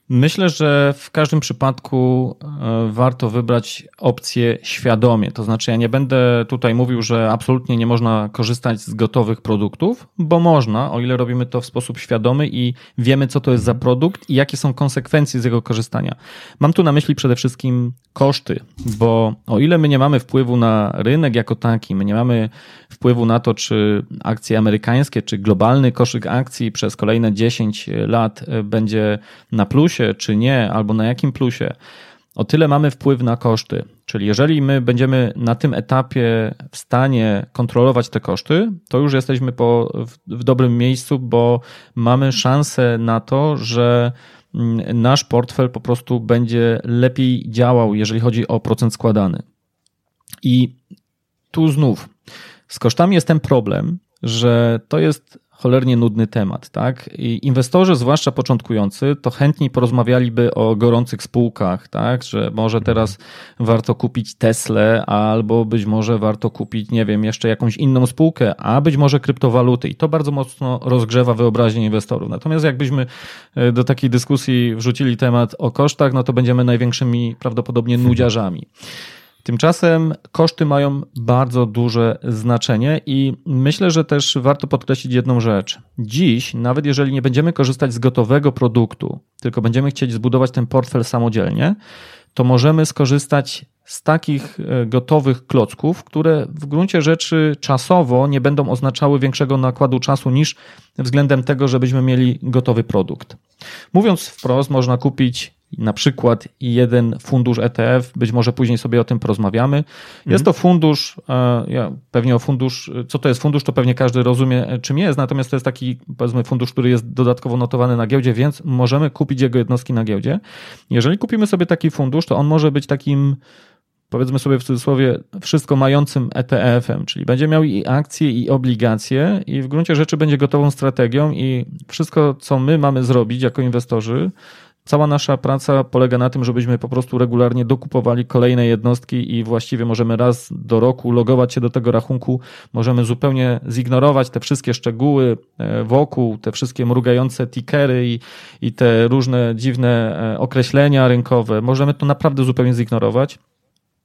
Speaker 2: Myślę, że w każdym przypadku e, warto wybrać opcję świadomie. To znaczy, ja nie będę tutaj mówił, że absolutnie nie można korzystać z gotowych produktów, bo można, o ile robimy to w sposób świadomy i wiemy, co to jest za produkt i jakie są konsekwencje z jego korzystania. Mam tu na myśli przede wszystkim koszty, bo o ile my nie mamy wpływu na rynek jako taki, my nie mamy wpływu na to, czy akcje amerykańskie, czy globalny koszyk akcji przez kolejne 10 lat e, będzie na plusie, czy nie, albo na jakim plusie, o tyle mamy wpływ na koszty. Czyli jeżeli my będziemy na tym etapie w stanie kontrolować te koszty, to już jesteśmy po, w, w dobrym miejscu, bo mamy szansę na to, że mm, nasz portfel po prostu będzie lepiej działał, jeżeli chodzi o procent składany. I tu znów z kosztami jest ten problem, że to jest cholernie nudny temat, tak? I inwestorzy, zwłaszcza początkujący, to chętniej porozmawialiby o gorących spółkach, tak? Że może teraz warto kupić Tesla, albo być może warto kupić, nie wiem, jeszcze jakąś inną spółkę, a być może kryptowaluty. I to bardzo mocno rozgrzewa wyobraźnię inwestorów. Natomiast jakbyśmy e, do takiej dyskusji wrzucili temat o kosztach, no to będziemy największymi prawdopodobnie nudziarzami. Tymczasem koszty mają bardzo duże znaczenie i myślę, że też warto podkreślić jedną rzecz. Dziś, nawet jeżeli nie będziemy korzystać z gotowego produktu, tylko będziemy chcieć zbudować ten portfel samodzielnie, to możemy skorzystać z takich e, gotowych klocków, które w gruncie rzeczy czasowo nie będą oznaczały większego nakładu czasu niż względem tego, żebyśmy mieli gotowy produkt. Mówiąc wprost, można kupić na przykład jeden fundusz ETF, być może później sobie o tym porozmawiamy. Jest to fundusz, e, ja pewnie o fundusz, co to jest fundusz, to pewnie każdy rozumie, e, czym jest, natomiast to jest taki, powiedzmy, fundusz, który jest dodatkowo notowany na giełdzie, więc możemy kupić jego jednostki na giełdzie. Jeżeli kupimy sobie taki fundusz, to on może być takim powiedzmy sobie w cudzysłowie, wszystko mającym ETF-em, czyli będzie miał i akcje, i obligacje, i w gruncie rzeczy będzie gotową strategią, i wszystko, co my mamy zrobić jako inwestorzy, Cała nasza praca polega na tym, żebyśmy po prostu regularnie dokupowali kolejne jednostki i właściwie możemy raz do roku logować się do tego rachunku, możemy zupełnie zignorować te wszystkie szczegóły e, wokół, te wszystkie mrugające tickery i, i te różne dziwne e, określenia rynkowe. Możemy to naprawdę zupełnie zignorować.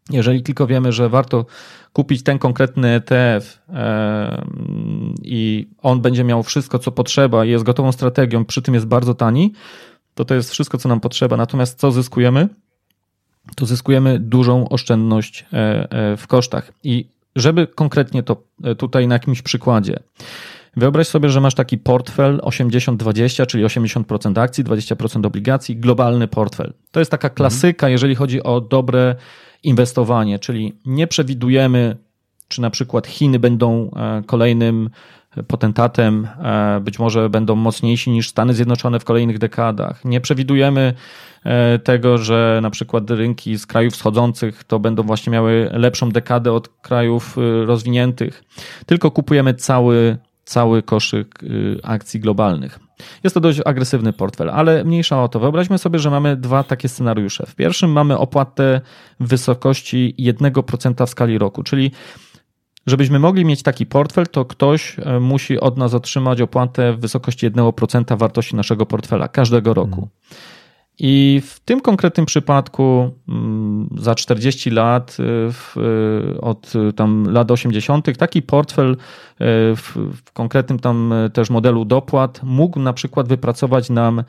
Speaker 2: Jeżeli tylko wiemy, że warto kupić ten konkretny ETF e, i on będzie miał wszystko, co potrzeba, jest gotową strategią, przy tym jest bardzo tani, to to jest wszystko, co nam potrzeba. Natomiast co zyskujemy? To zyskujemy dużą oszczędność e, e, w kosztach. I żeby konkretnie to e, tutaj na jakimś przykładzie. Wyobraź sobie, że masz taki portfel 80-20, czyli 80% akcji, 20% obligacji, globalny portfel. To jest taka klasyka, jeżeli chodzi o dobre inwestowanie, czyli nie przewidujemy, czy na przykład Chiny będą kolejnym potentatem, e, być może będą mocniejsi niż Stany Zjednoczone w kolejnych dekadach. Nie przewidujemy e, tego, że na przykład rynki z krajów wschodzących to będą właśnie miały lepszą dekadę od krajów e, rozwiniętych, tylko kupujemy cały, cały koszyk akcji globalnych. Jest to dość agresywny portfel, ale mniejsza o to. Wyobraźmy sobie, że mamy dwa takie scenariusze. W pierwszym mamy opłatę w wysokości 1% w skali roku, czyli Żebyśmy mogli mieć taki portfel, to ktoś e, musi od nas otrzymać opłatę w wysokości 1% wartości naszego portfela każdego roku. Hmm. I w tym konkretnym przypadku mm, za 40 lat, e, w, e, od tam lat 80., taki portfel w, w konkretnym tam też modelu dopłat mógł na przykład wypracować nam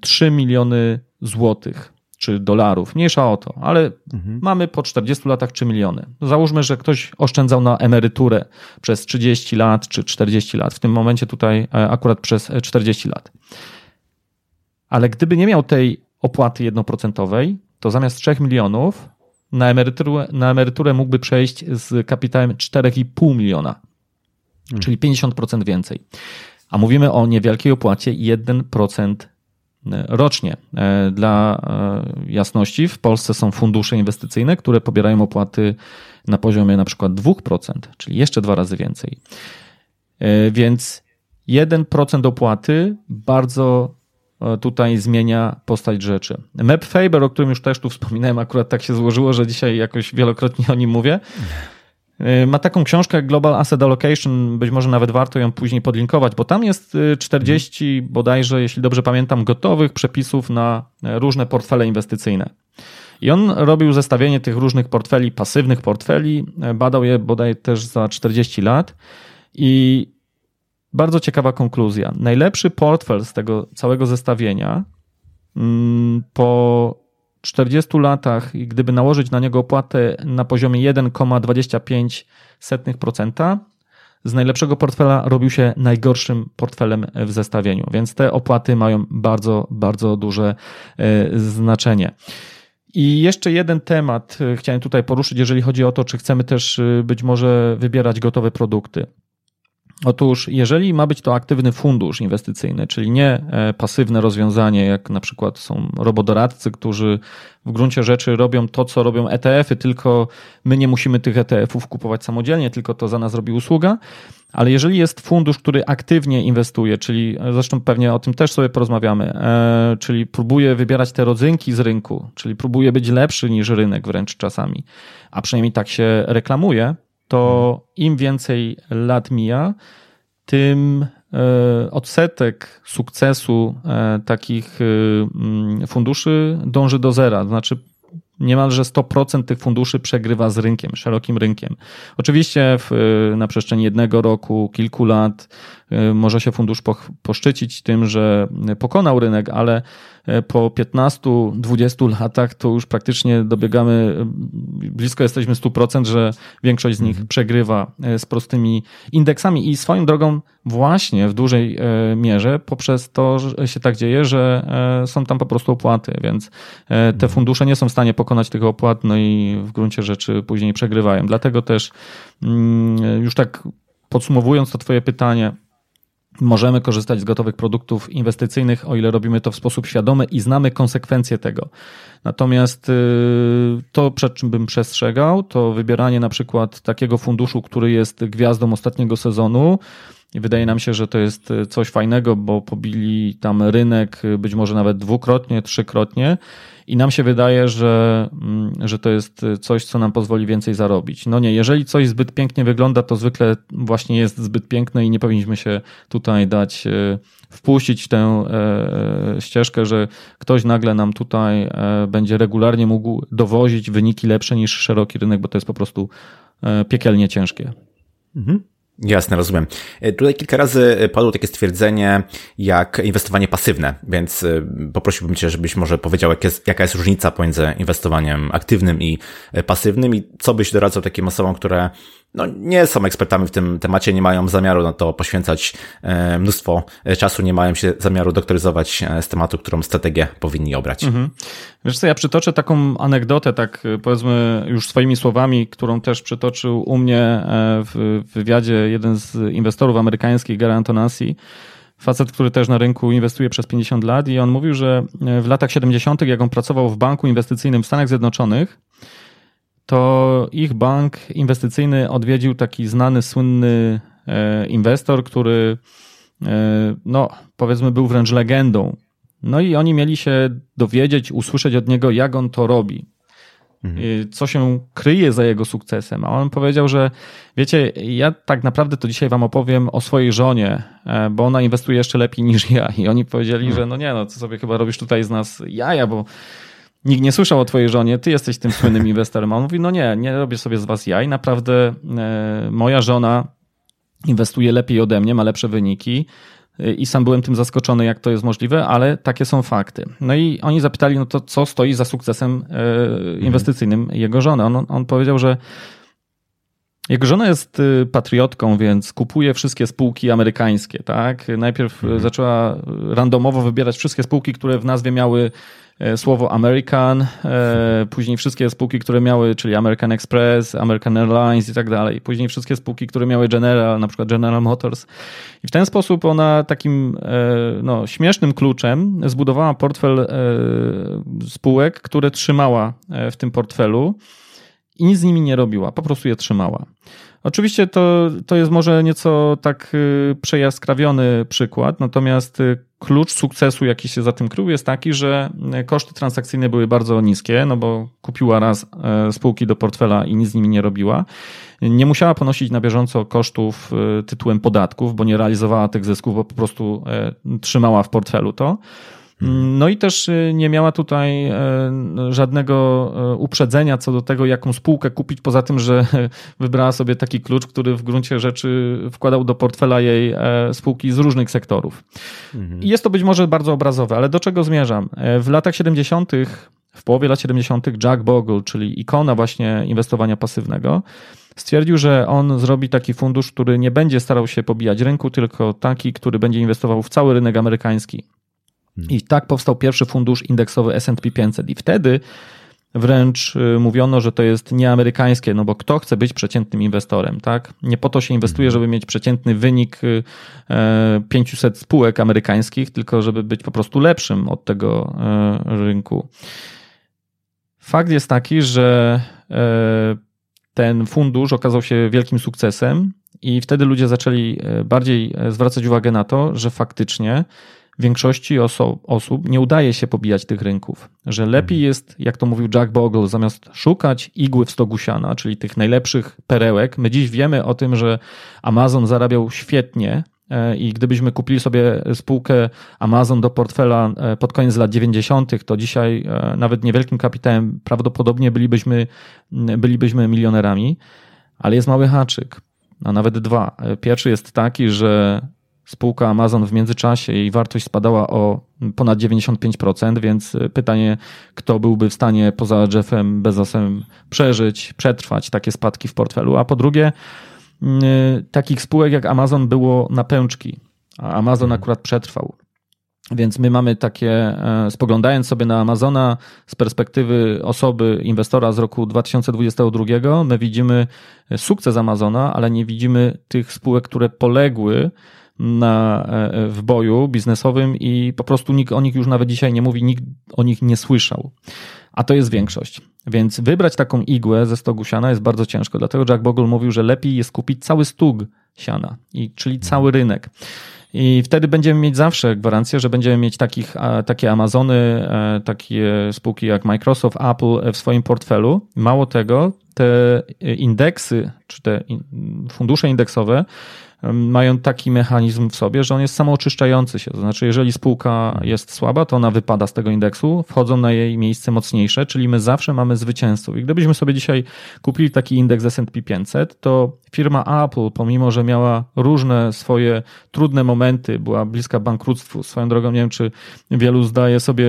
Speaker 2: 3 mm, miliony złotych czy dolarów, mniejsza o to, ale mhm. mamy po 40 latach 3 miliony. Załóżmy, że ktoś oszczędzał na emeryturę przez 30 lat czy 40 lat, w tym momencie tutaj e, akurat przez 40 lat. Ale gdyby nie miał tej opłaty jednoprocentowej, to zamiast 3 milionów na emeryturę, na emeryturę mógłby przejść z kapitałem 4,5 miliona, mhm. czyli 50% więcej. A mówimy o niewielkiej opłacie 1% rocznie. E, dla e, jasności, w Polsce są fundusze inwestycyjne, które pobierają opłaty na poziomie na przykład 2%, czyli jeszcze dwa razy więcej. E, więc 1% opłaty bardzo tutaj zmienia postać rzeczy. MapFaber, o którym już też tu wspominałem, akurat tak się złożyło, że dzisiaj jakoś wielokrotnie o nim mówię. Ma taką książkę Global Asset Allocation, być może nawet warto ją później podlinkować, bo tam jest 40 bodajże, jeśli dobrze pamiętam, gotowych przepisów na różne portfele inwestycyjne. I on robił zestawienie tych różnych portfeli, pasywnych portfeli, badał je bodaj też za 40 lat i bardzo ciekawa konkluzja. Najlepszy portfel z tego całego zestawienia mm, po 40 latach, gdyby nałożyć na niego opłatę na poziomie 1,25%, z najlepszego portfela robił się najgorszym portfelem w zestawieniu. Więc te opłaty mają bardzo, bardzo duże e, znaczenie. I jeszcze jeden temat e, chciałem tutaj poruszyć, jeżeli chodzi o to, czy chcemy też e, być może wybierać gotowe produkty. Otóż, jeżeli ma być to aktywny fundusz inwestycyjny, czyli nie e, pasywne rozwiązanie, jak na przykład są robodoradcy, którzy w gruncie rzeczy robią to, co robią ETF-y, tylko my nie musimy tych ETF-ów kupować samodzielnie, tylko to za nas robi usługa. Ale jeżeli jest fundusz, który aktywnie inwestuje, czyli e, zresztą pewnie o tym też sobie porozmawiamy, e, czyli próbuje wybierać te rodzynki z rynku, czyli próbuje być lepszy niż rynek wręcz czasami, a przynajmniej tak się reklamuje, to im więcej lat mija, tym e, odsetek sukcesu e, takich e, mm, funduszy dąży do zera. Znaczy, niemalże 100% tych funduszy przegrywa z rynkiem, szerokim rynkiem. Oczywiście w, na przestrzeni jednego roku, kilku lat może się fundusz poszczycić tym, że pokonał rynek, ale E, po 15-20 latach to już praktycznie dobiegamy, e, blisko jesteśmy 100%, że większość z nich mhm. przegrywa e, z prostymi indeksami i swoją drogą właśnie w dużej mierze poprzez to, że się tak dzieje, że są tam po prostu opłaty, więc te mhm. fundusze nie są w stanie pokonać tych opłat, no i w gruncie rzeczy później przegrywają. Dlatego też mm, już tak podsumowując to twoje pytanie, możemy korzystać z gotowych produktów inwestycyjnych, o ile robimy to w sposób świadomy i znamy konsekwencje tego. Natomiast y, to, przed czym bym przestrzegał, to wybieranie na przykład takiego funduszu, który jest gwiazdą ostatniego sezonu, wydaje nam się, że to jest coś fajnego, bo pobili tam rynek być może nawet dwukrotnie, trzykrotnie i nam się wydaje, że, mm, że to jest coś, co nam pozwoli więcej zarobić. No nie, jeżeli coś zbyt pięknie wygląda, to zwykle właśnie jest zbyt piękne i nie powinniśmy się tutaj dać e, wpuścić tę e, e, ścieżkę, że ktoś nagle nam tutaj będzie regularnie mógł dowozić wyniki lepsze niż szeroki rynek, bo to jest po prostu piekielnie ciężkie. Mhm.
Speaker 1: Jasne, rozumiem. E, tutaj kilka razy e, padło takie stwierdzenie jak inwestowanie pasywne, więc e, poprosiłbym Cię, żebyś może powiedział, jak jest, jaka jest różnica pomiędzy inwestowaniem aktywnym i pasywnym i co byś doradzał takim osobom, które no, nie są ekspertami w tym temacie, nie mają zamiaru na to poświęcać e, mnóstwo e, czasu, nie mają się zamiaru doktoryzować e, z tematu, którą strategię powinni obrać. Mhm.
Speaker 2: Wiesz co, ja przytoczę taką anegdotę, tak powiedzmy już swoimi słowami, którą też przytoczył u mnie w wywiadzie jeden z inwestorów amerykańskich, Gary Antonassi, facet, który też na rynku inwestuje przez 50 lat i on mówił, że w latach 70., jak on pracował w banku inwestycyjnym w Stanach Zjednoczonych, to ich bank inwestycyjny odwiedził taki znany, słynny e, inwestor, który, e, no, powiedzmy, był wręcz legendą. No i oni mieli się dowiedzieć, usłyszeć od niego, jak on to robi. Mhm. Co się kryje za jego sukcesem. A on powiedział, że wiecie, ja tak naprawdę to dzisiaj wam opowiem o swojej żonie, e, bo ona inwestuje jeszcze lepiej niż ja. I oni powiedzieli, mhm. że no nie, no co sobie chyba robisz tutaj z nas jaja, bo nikt nie słyszał o twojej żonie, ty jesteś tym słynnym inwestorem. A on mówi, no nie, nie robię sobie z was jaj, naprawdę e, moja żona inwestuje lepiej ode mnie, ma lepsze wyniki e, i sam byłem tym zaskoczony, jak to jest możliwe, ale takie są fakty. No i oni zapytali, no to co stoi za sukcesem e, inwestycyjnym mhm. jego żony. On, on powiedział, że jego żona jest patriotką, więc kupuje wszystkie spółki amerykańskie, tak? Najpierw mhm. zaczęła randomowo wybierać wszystkie spółki, które w nazwie miały E, słowo American, e, później wszystkie spółki, które miały, czyli American Express, American Airlines i tak dalej, później wszystkie spółki, które miały General, na przykład General Motors. I w ten sposób ona takim e, no, śmiesznym kluczem zbudowała portfel spółek, które trzymała w tym portfelu i nic z nimi nie robiła, po prostu je trzymała. Oczywiście to, to jest może nieco tak y, przejaskrawiony przykład, natomiast y, klucz sukcesu, jaki się za tym krył, jest taki, że y, koszty transakcyjne były bardzo niskie, no bo kupiła raz spółki do portfela i nic z nimi nie robiła. Nie musiała ponosić na bieżąco kosztów tytułem podatków, bo nie realizowała tych zysków, bo po prostu trzymała w portfelu to. No i też y, nie miała tutaj e, żadnego e, uprzedzenia co do tego, jaką spółkę kupić, poza tym, że wybrała sobie taki klucz, który w gruncie rzeczy wkładał do portfela jej e, spółki z różnych sektorów. Mhm. Jest to być może bardzo obrazowe, ale do czego zmierzam? W latach 70., w połowie lat 70., Jack Bogle, czyli ikona właśnie inwestowania pasywnego, stwierdził, że on zrobi taki fundusz, który nie będzie starał się pobijać rynku, tylko taki, który będzie inwestował w cały rynek amerykański. I tak powstał pierwszy fundusz indeksowy S&P 500 i wtedy wręcz y, mówiono, że to jest nieamerykańskie, no bo kto chce być przeciętnym inwestorem, tak? Nie po to się inwestuje, żeby mieć przeciętny wynik 500 y, e, spółek amerykańskich, tylko żeby być po prostu lepszym od tego e, rynku. Fakt jest taki, że e, ten fundusz okazał się wielkim sukcesem i wtedy ludzie zaczęli bardziej zwracać uwagę na to, że faktycznie większości oso osób nie udaje się pobijać tych rynków. Że lepiej jest, jak to mówił Jack Bogle, zamiast szukać igły w stogu siana, czyli tych najlepszych perełek. My dziś wiemy o tym, że Amazon zarabiał świetnie e, i gdybyśmy kupili sobie spółkę Amazon do portfela e, pod koniec lat 90., to dzisiaj e, nawet niewielkim kapitałem prawdopodobnie bylibyśmy, bylibyśmy milionerami, ale jest mały haczyk, a nawet dwa. Pierwszy jest taki, że spółka Amazon w międzyczasie jej wartość spadała o ponad 95%, więc pytanie, kto byłby w stanie poza Jeffem Bezosem przeżyć, przetrwać takie spadki w portfelu. A po drugie, mm, takich spółek jak Amazon było na pęczki, a Amazon mhm. akurat przetrwał. Więc my mamy takie, e, spoglądając sobie na Amazona z perspektywy osoby, inwestora z roku 2022, my widzimy sukces Amazona, ale nie widzimy tych spółek, które poległy na, e, w boju biznesowym i po prostu nikt o nich już nawet dzisiaj nie mówi, nikt o nich nie słyszał. A to jest większość. Więc wybrać taką igłę ze stogu siana jest bardzo ciężko. Dlatego Jack Bogle mówił, że lepiej jest kupić cały stóg siana, i, czyli cały rynek. I wtedy będziemy mieć zawsze gwarancję, że będziemy mieć takich, takie Amazony, e, takie spółki jak Microsoft, Apple w swoim portfelu. Mało tego, te indeksy, czy te fundusze indeksowe mają taki mechanizm w sobie, że on jest samooczyszczający się. To znaczy, jeżeli spółka jest słaba, to ona wypada z tego indeksu, wchodzą na jej miejsce mocniejsze, czyli my zawsze mamy zwycięzców. I gdybyśmy sobie dzisiaj kupili taki indeks S&P 500, to firma Apple, pomimo, że miała różne swoje trudne momenty, była bliska bankructwu, swoją drogą nie wiem, czy wielu zdaje sobie,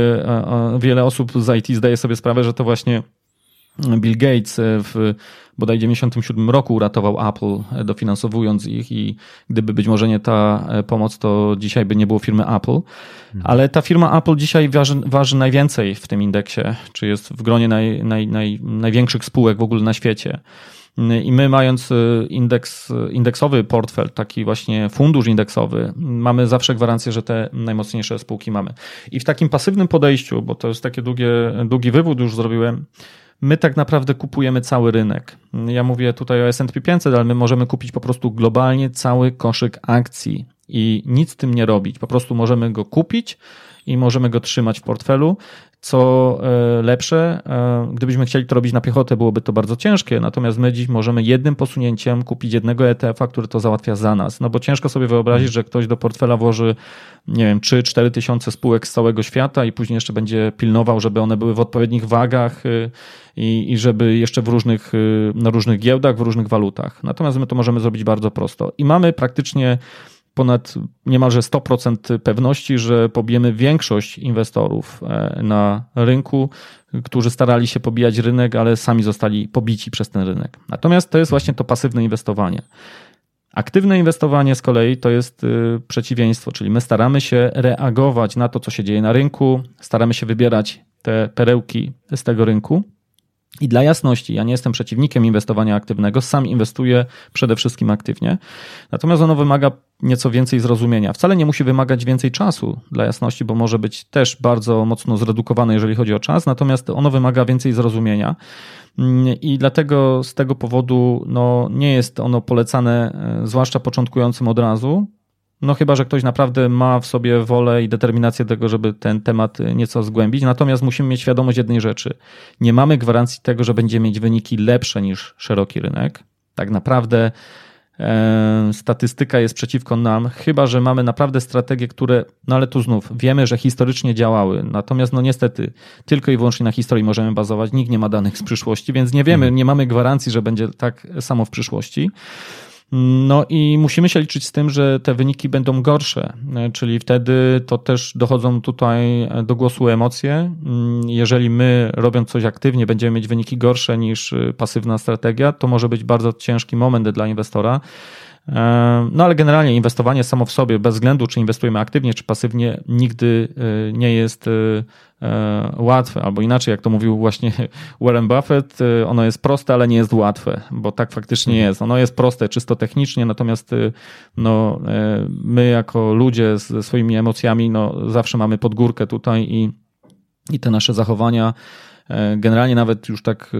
Speaker 2: wiele osób z IT zdaje sobie sprawę, że to właśnie Bill Gates w bodaj 97 roku uratował Apple, e, dofinansowując ich i gdyby być może nie ta e, pomoc, to dzisiaj by nie było firmy Apple. Mhm. Ale ta firma Apple dzisiaj waży, waży najwięcej w tym indeksie, czy jest w gronie naj, naj, naj, największych spółek w ogóle na świecie. I my, mając e, indeks, indeksowy portfel, taki właśnie fundusz indeksowy, mamy zawsze gwarancję, że te najmocniejsze spółki mamy. I w takim pasywnym podejściu, bo to jest takie długie, długi wywód już zrobiłem, my tak naprawdę kupujemy cały rynek. Ja mówię tutaj o S&P 500, ale my możemy kupić po prostu globalnie cały koszyk akcji i nic z tym nie robić. Po prostu możemy go kupić i możemy go trzymać w portfelu. Co e, lepsze, e, gdybyśmy chcieli to robić na piechotę, byłoby to bardzo ciężkie, natomiast my dziś możemy jednym posunięciem kupić jednego ETF-a, który to załatwia za nas. No bo ciężko sobie wyobrazić, że ktoś do portfela włoży, nie wiem, 3-4 tysiące spółek z całego świata i później jeszcze będzie pilnował, żeby one były w odpowiednich wagach y, i, i żeby jeszcze w różnych, y, na różnych giełdach, w różnych walutach. Natomiast my to możemy zrobić bardzo prosto. I mamy praktycznie ponad niemalże 100% pewności, że pobijemy większość inwestorów e, na rynku, którzy starali się pobijać rynek, ale sami zostali pobici przez ten rynek. Natomiast to jest właśnie to pasywne inwestowanie. Aktywne inwestowanie z kolei to jest y, przeciwieństwo, czyli my staramy się reagować na to, co się dzieje na rynku, staramy się wybierać te perełki z tego rynku I dla jasności, ja nie jestem przeciwnikiem inwestowania aktywnego, sam inwestuję przede wszystkim aktywnie. Natomiast ono wymaga nieco więcej zrozumienia. Wcale nie musi wymagać więcej czasu dla jasności, bo może być też bardzo mocno zredukowane, jeżeli chodzi o czas, natomiast ono wymaga więcej zrozumienia. I dlatego z tego powodu no, nie jest ono polecane, e, zwłaszcza początkującym od razu, no chyba, że ktoś naprawdę ma w sobie wolę i determinację tego, żeby ten temat nieco zgłębić. Natomiast musimy mieć świadomość jednej rzeczy. Nie mamy gwarancji tego, że będziemy mieć wyniki lepsze niż szeroki rynek. Tak naprawdę e, statystyka jest przeciwko nam, chyba że mamy naprawdę strategie, które, no ale tu znów wiemy, że historycznie działały. Natomiast no niestety tylko i wyłącznie na historii możemy bazować. Nikt nie ma danych z przyszłości, więc nie wiemy, mhm. nie mamy gwarancji, że będzie tak samo w przyszłości. No i musimy się liczyć z tym, że te wyniki będą gorsze, e, czyli wtedy to też dochodzą tutaj e, do głosu emocje. Mm, jeżeli my robiąc coś aktywnie będziemy mieć wyniki gorsze niż e, pasywna strategia, to może być bardzo ciężki moment dla inwestora. No ale generalnie inwestowanie samo w sobie, bez względu czy inwestujemy aktywnie, czy pasywnie, nigdy nie jest E, łatwe, albo inaczej, jak to mówił właśnie Warren Buffett, e, ono jest proste, ale nie jest łatwe, bo tak faktycznie mhm. jest. Ono jest proste czysto technicznie, natomiast e, no, my jako ludzie ze swoimi emocjami no, zawsze mamy podgórkę tutaj i, i te nasze zachowania Generalnie nawet już tak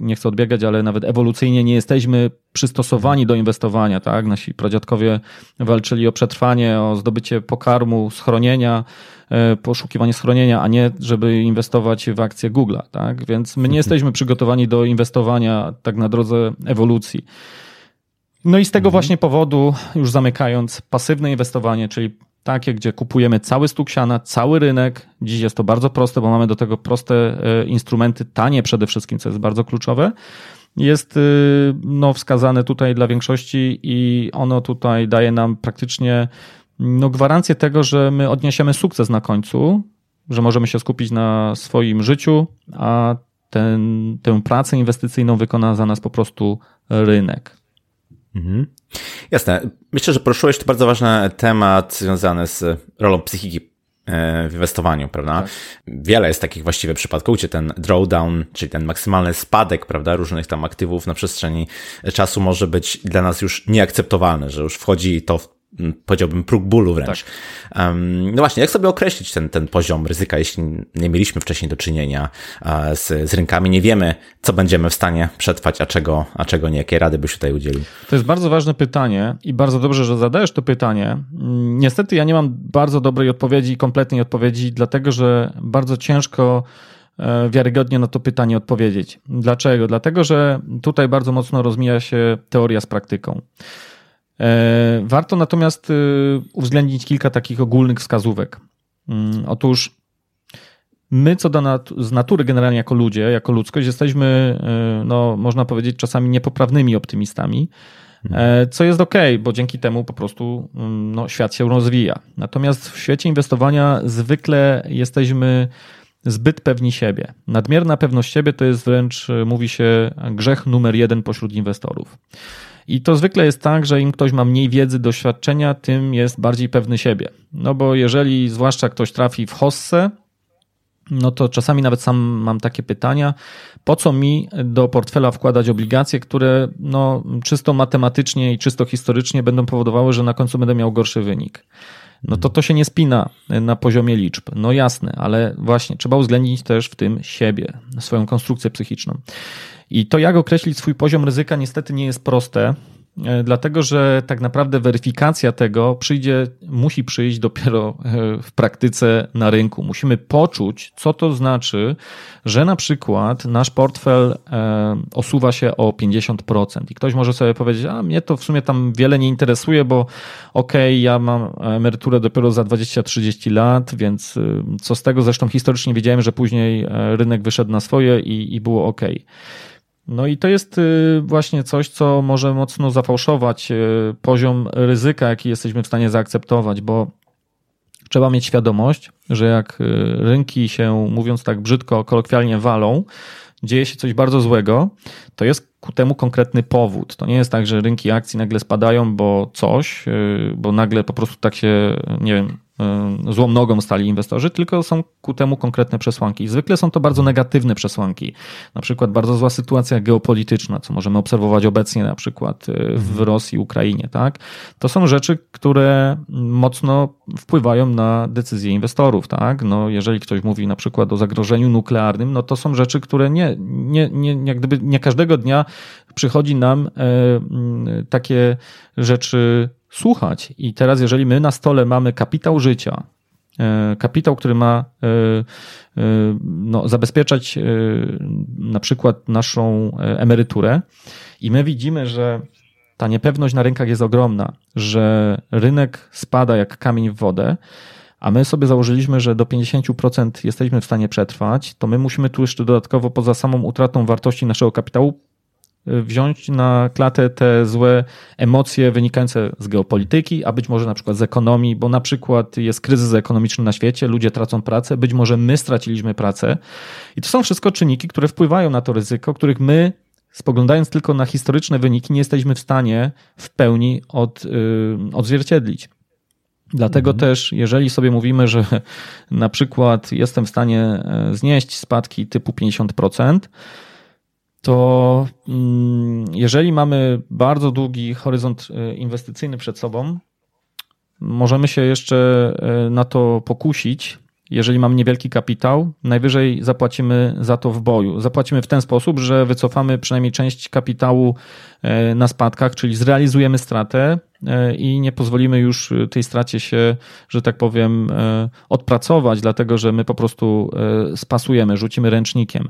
Speaker 2: nie chcę odbiegać, ale nawet ewolucyjnie nie jesteśmy przystosowani do inwestowania, tak? Nasi pradziadkowie walczyli o przetrwanie, o zdobycie pokarmu, schronienia, E, poszukiwanie schronienia, a nie żeby inwestować w akcje Google'a, tak? Więc my nie mhm. jesteśmy przygotowani do inwestowania tak na drodze ewolucji. No i z tego mhm. właśnie powodu, już zamykając, pasywne inwestowanie, czyli takie, gdzie kupujemy cały siana, cały rynek. Dziś jest to bardzo proste, bo mamy do tego proste e, instrumenty, tanie przede wszystkim, co jest bardzo kluczowe. Jest e, no, wskazane tutaj dla większości i ono tutaj daje nam praktycznie no, gwarancję tego, że my odniesiemy sukces na końcu, że możemy się skupić na swoim życiu, a ten, tę pracę inwestycyjną wykona za nas po prostu rynek.
Speaker 1: Mhm. Jasne. Myślę, że poruszyłeś tu bardzo ważny temat związany z rolą psychiki e, w inwestowaniu, prawda? Tak. Wiele jest takich właściwie przypadków, gdzie ten drawdown, czyli ten maksymalny spadek, prawda, różnych tam aktywów na przestrzeni czasu może być dla nas już nieakceptowalny, że już wchodzi to w powiedziałbym, próg bólu wręcz. Tak. Um, no właśnie, jak sobie określić ten, ten poziom ryzyka, jeśli nie mieliśmy wcześniej do czynienia z, z rynkami, nie wiemy, co będziemy w stanie przetrwać, a czego, a czego nie. Jakie rady byś tutaj udzielił?
Speaker 2: To jest bardzo ważne pytanie i bardzo dobrze, że zadajesz to pytanie. Mm, niestety ja nie mam bardzo dobrej odpowiedzi, kompletnej odpowiedzi, dlatego że bardzo ciężko e, wiarygodnie na to pytanie odpowiedzieć. Dlaczego? Dlatego, że tutaj bardzo mocno rozmija się teoria z praktyką. E, warto natomiast y, uwzględnić kilka takich ogólnych wskazówek. Mm, otóż my, co do nat z natury generalnie jako ludzie, jako ludzkość, jesteśmy, y, no, można powiedzieć, czasami niepoprawnymi optymistami, e, co jest ok, bo dzięki temu po prostu mm, no, świat się rozwija. Natomiast w świecie inwestowania zwykle jesteśmy zbyt pewni siebie. Nadmierna pewność siebie to jest wręcz, mówi się, grzech numer jeden pośród inwestorów. I to zwykle jest tak, że im ktoś ma mniej wiedzy, doświadczenia, tym jest bardziej pewny siebie. No bo jeżeli zwłaszcza ktoś trafi w hossę, no to czasami nawet sam mam takie pytania, po co mi do portfela wkładać obligacje, które no, czysto matematycznie i czysto historycznie będą powodowały, że na końcu będę miał gorszy wynik. No to to się nie spina na poziomie liczb. No jasne, ale właśnie trzeba uwzględnić też w tym siebie, swoją konstrukcję psychiczną. I to, jak określić swój poziom ryzyka, niestety nie jest proste, e, dlatego że tak naprawdę weryfikacja tego przyjdzie, musi przyjść dopiero e, w praktyce na rynku. Musimy poczuć, co to znaczy, że na przykład nasz portfel e, osuwa się o 50%. I ktoś może sobie powiedzieć, a mnie to w sumie tam wiele nie interesuje, bo okej, okay, ja mam emeryturę dopiero za 20-30 lat, więc co z tego? Zresztą historycznie wiedziałem, że później rynek wyszedł na swoje i, i było ok. No i to jest y, właśnie coś, co może mocno zafałszować y, poziom ryzyka, jaki jesteśmy w stanie zaakceptować, bo trzeba mieć świadomość, że jak y, rynki się, mówiąc tak brzydko, kolokwialnie walą, dzieje się coś bardzo złego, to jest ku temu konkretny powód. To nie jest tak, że rynki akcji nagle spadają, bo coś, bo nagle po prostu tak się, nie wiem, złą nogą stali inwestorzy, tylko są ku temu konkretne przesłanki. zwykle są to bardzo negatywne przesłanki. Na przykład bardzo zła sytuacja geopolityczna, co możemy obserwować obecnie na przykład y, w mhm. Rosji, Ukrainie, tak? To są rzeczy, które mocno wpływają na decyzje inwestorów, tak? No, jeżeli ktoś mówi na przykład o zagrożeniu nuklearnym, no to są rzeczy, które nie, nie, nie, jak gdyby nie każdego dnia przychodzi nam e, takie rzeczy słuchać. I teraz, jeżeli my na stole mamy kapitał życia, e, kapitał, który ma e, e, no, zabezpieczać na przykład naszą emeryturę, i my widzimy, że ta niepewność na rynkach jest ogromna, że rynek spada jak kamień w wodę, a my sobie założyliśmy, że do 50% jesteśmy w stanie przetrwać, to my musimy tu jeszcze dodatkowo poza samą utratą wartości naszego kapitału wziąć na klatę te złe emocje wynikające z geopolityki, a być może na przykład z ekonomii, bo na przykład jest kryzys ekonomiczny na świecie, ludzie tracą pracę, być może my straciliśmy pracę. I to są wszystko czynniki, które wpływają na to ryzyko, których my spoglądając tylko na historyczne wyniki, nie jesteśmy w stanie w pełni od, yy, odzwierciedlić. Dlatego mhm. też, jeżeli sobie mówimy, że na przykład jestem w stanie e, znieść spadki typu 50%, to mm, jeżeli mamy bardzo długi horyzont e, inwestycyjny przed sobą, możemy się jeszcze e, na to pokusić. Jeżeli mamy niewielki kapitał, najwyżej zapłacimy za to w boju. Zapłacimy w ten sposób, że wycofamy przynajmniej część kapitału e, na spadkach, czyli zrealizujemy stratę i nie pozwolimy już tej stracie się, że tak powiem, odpracować, dlatego że my po prostu spasujemy, rzucimy ręcznikiem.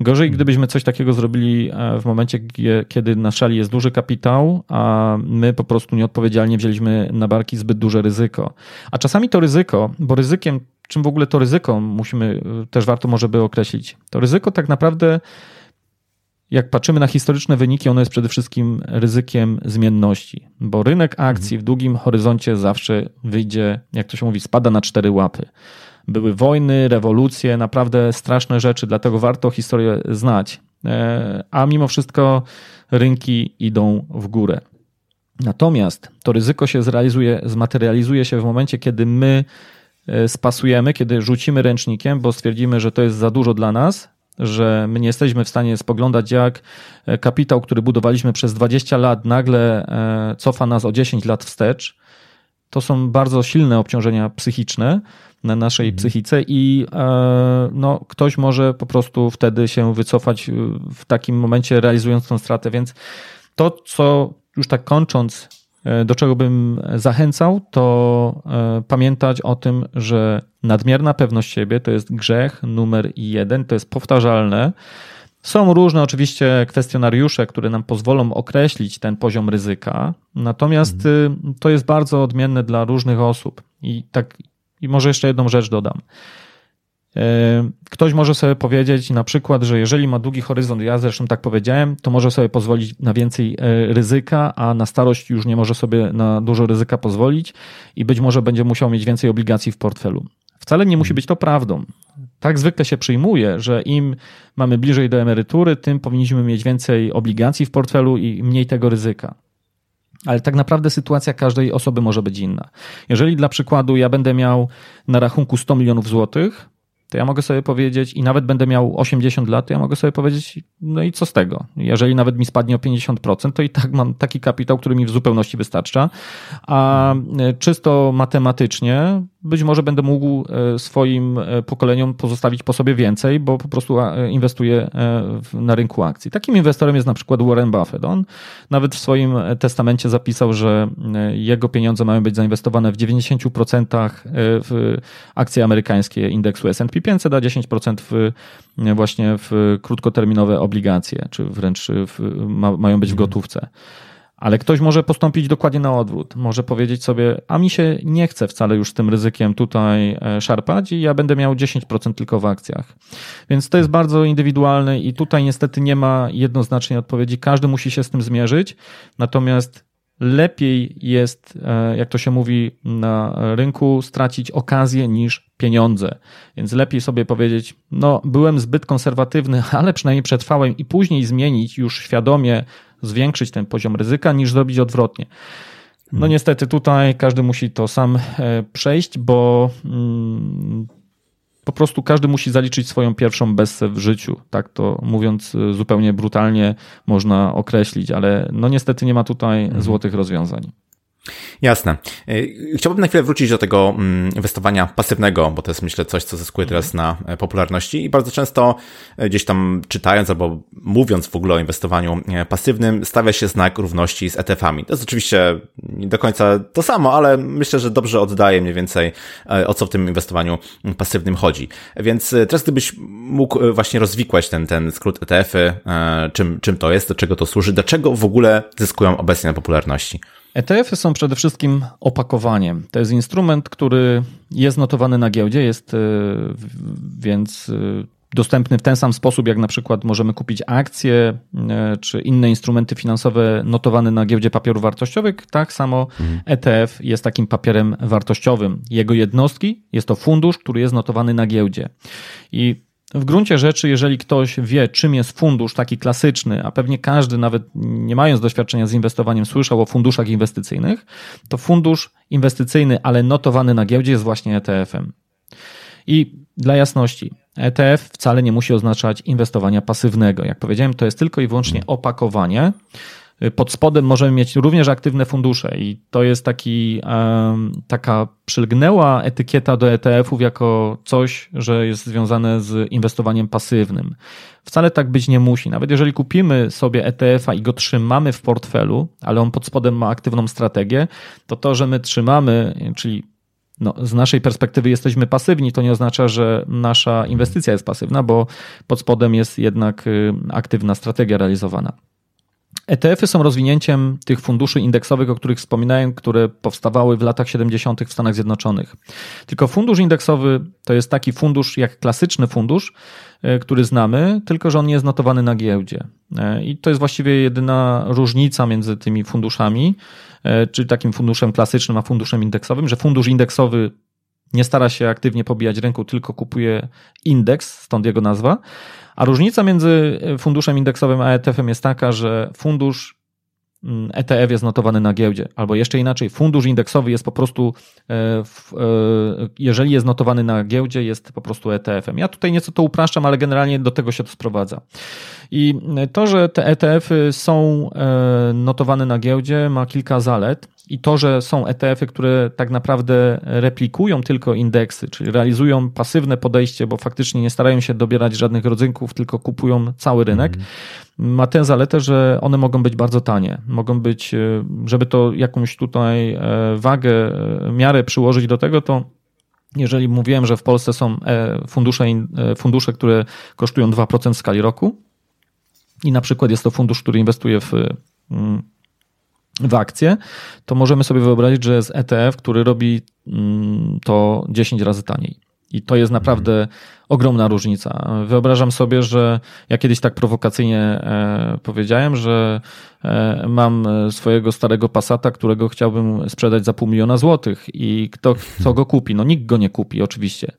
Speaker 2: Gorzej, gdybyśmy coś takiego zrobili e, w momencie, kiedy na szali jest duży kapitał, a my po prostu nieodpowiedzialnie wzięliśmy na barki zbyt duże ryzyko. A czasami to ryzyko, bo ryzykiem, czym w ogóle to ryzyko musimy, e, też warto może by określić. To ryzyko tak naprawdę jak patrzymy na historyczne wyniki, ono jest przede wszystkim ryzykiem zmienności, bo rynek akcji w długim horyzoncie zawsze wyjdzie, jak to się mówi, spada na cztery łapy. Były wojny, rewolucje, naprawdę straszne rzeczy, dlatego warto historię znać. E, a mimo wszystko rynki idą w górę. Natomiast to ryzyko się zrealizuje, zmaterializuje się w momencie, kiedy my e, spasujemy, kiedy rzucimy ręcznikiem, bo stwierdzimy, że to jest za dużo dla nas, że my nie jesteśmy w stanie spoglądać, jak e, kapitał, który budowaliśmy przez 20 lat, nagle cofa nas o 10 lat wstecz. To są bardzo silne obciążenia psychiczne, na naszej mhm. psychice i e, no, ktoś może po prostu wtedy się wycofać w takim momencie, realizując tą stratę. Więc to, co już tak kończąc, e, do czego bym zachęcał, to e, pamiętać o tym, że nadmierna pewność siebie to jest grzech numer jeden, to jest powtarzalne. Są różne oczywiście kwestionariusze, które nam pozwolą określić ten poziom ryzyka, natomiast mhm. to jest bardzo odmienne dla różnych osób. I tak i może jeszcze jedną rzecz dodam. E, ktoś może sobie powiedzieć na przykład, że jeżeli ma długi horyzont, ja zresztą tak powiedziałem, to może sobie pozwolić na więcej e, ryzyka, a na starość już nie może sobie na dużo ryzyka pozwolić i być może będzie musiał mieć więcej obligacji w portfelu. Wcale nie musi być to prawdą. Tak zwykle się przyjmuje, że im mamy bliżej do emerytury, tym powinniśmy mieć więcej obligacji w portfelu i mniej tego ryzyka ale tak naprawdę sytuacja każdej osoby może być inna. Jeżeli dla przykładu ja będę miał na rachunku 100 milionów złotych, to ja mogę sobie powiedzieć, i nawet będę miał 80 lat, to ja mogę sobie powiedzieć, no i co z tego? Jeżeli nawet mi spadnie o 50%, to i tak mam taki kapitał, który mi w zupełności wystarcza. A e, czysto matematycznie być może będę mógł e, swoim e, pokoleniom pozostawić po sobie więcej, bo po prostu inwestuję na rynku akcji. Takim inwestorem jest na przykład Warren Buffett. On nawet w swoim testamencie zapisał, że jego pieniądze mają być zainwestowane w 90% w akcje amerykańskie indeksu S&P 500, a 10% w, właśnie w krótkoterminowe obligacje, czy wręcz w, ma, mają być w gotówce. Ale ktoś może postąpić dokładnie na odwrót. Może powiedzieć sobie, a mi się nie chce wcale już z tym ryzykiem tutaj e, szarpać i ja będę miał 10% tylko w akcjach. Więc to jest bardzo indywidualne i tutaj niestety nie ma jednoznacznej odpowiedzi. Każdy musi się z tym zmierzyć. Natomiast lepiej jest, e, jak to się mówi na rynku, stracić okazję niż pieniądze. Więc lepiej sobie powiedzieć, no byłem zbyt konserwatywny, ale przynajmniej przetrwałem i później zmienić już świadomie, zwiększyć ten poziom ryzyka, niż zrobić odwrotnie. No niestety tutaj każdy musi to sam przejść, bo mm, po prostu każdy musi zaliczyć swoją pierwszą bessę w życiu. Tak to mówiąc zupełnie brutalnie można określić, ale no niestety nie ma tutaj mhm. złotych rozwiązań.
Speaker 1: Jasne. E, chciałbym na chwilę wrócić do tego mm, inwestowania pasywnego, bo to jest myślę coś, co zyskuje teraz na e, popularności i bardzo często e, gdzieś tam czytając albo mówiąc w ogóle o inwestowaniu pasywnym stawia się znak równości z ETF-ami. To jest oczywiście nie do końca to samo, ale myślę, że dobrze oddaje mniej więcej o co w tym inwestowaniu pasywnym chodzi. Więc teraz gdybyś mógł właśnie rozwikłać ten, ten skrót ETF-y, czym, czym to jest, do czego to służy, dlaczego w ogóle zyskują obecnie na popularności?
Speaker 2: ETF-y są przede wszystkim opakowaniem. To jest instrument, który jest notowany na giełdzie, jest e, więc e, dostępny w ten sam sposób, jak na przykład możemy kupić akcje e, czy inne instrumenty finansowe notowane na giełdzie papierów wartościowych. Tak samo. ETF jest takim papierem wartościowym. Jego jednostki jest to fundusz, który jest notowany na giełdzie. I w gruncie rzeczy, jeżeli ktoś wie, czym jest fundusz taki klasyczny, a pewnie każdy, nawet nie mając doświadczenia z inwestowaniem, słyszał o funduszach inwestycyjnych, to fundusz inwestycyjny, ale notowany na giełdzie jest właśnie ETF-em. I dla jasności, ETF wcale nie musi oznaczać inwestowania pasywnego. Jak powiedziałem, to jest tylko i wyłącznie opakowanie pod spodem możemy mieć również aktywne fundusze i to jest taki, taka przylgnęła etykieta do ETF-ów jako coś, że jest związane z inwestowaniem pasywnym. Wcale tak być nie musi. Nawet jeżeli kupimy sobie ETF-a i go trzymamy w portfelu, ale on pod spodem ma aktywną strategię, to to, że my trzymamy, czyli no, z naszej perspektywy jesteśmy pasywni, to nie oznacza, że nasza inwestycja jest pasywna, bo pod spodem jest jednak y, aktywna strategia realizowana. ETF-y są rozwinięciem tych funduszy indeksowych, o których wspominałem, które powstawały w latach 70. w Stanach Zjednoczonych. Tylko fundusz indeksowy to jest taki fundusz jak klasyczny fundusz, e, który znamy, tylko że on nie jest notowany na giełdzie. E, I to jest właściwie jedyna różnica między tymi funduszami, e, czyli takim funduszem klasycznym a funduszem indeksowym, że fundusz indeksowy nie stara się aktywnie pobijać ręką, tylko kupuje indeks, stąd jego nazwa. A różnica między funduszem indeksowym a ETF-em jest taka, że fundusz mm, ETF jest notowany na giełdzie, albo jeszcze inaczej, fundusz indeksowy jest po prostu, e, e, jeżeli jest notowany na giełdzie, jest po prostu ETF-em. Ja tutaj nieco to upraszczam, ale generalnie do tego się to sprowadza. I to, że te ETF-y są e, notowane na giełdzie, ma kilka zalet. I to, że są ETF-y, które tak naprawdę replikują tylko indeksy, czyli realizują pasywne podejście, bo faktycznie nie starają się dobierać żadnych rodzynków, tylko kupują cały rynek, mm. ma tę zaletę, że one mogą być bardzo tanie. Mogą być, e, żeby to jakąś tutaj e, wagę, miarę przyłożyć do tego, to jeżeli mówiłem, że w Polsce są fundusze, fundusze które kosztują 2% w skali roku, i na przykład jest to fundusz, który inwestuje w, mm, w akcje, to możemy sobie wyobrazić, że jest ETF, który robi mm, to 10 razy taniej. I to jest naprawdę ogromna różnica. Wyobrażam sobie, że ja kiedyś tak prowokacyjnie e, powiedziałem, że e, mam swojego starego Passata, którego chciałbym sprzedać za pół miliona złotych i kto, kto go kupi? No nikt go nie kupi oczywiście,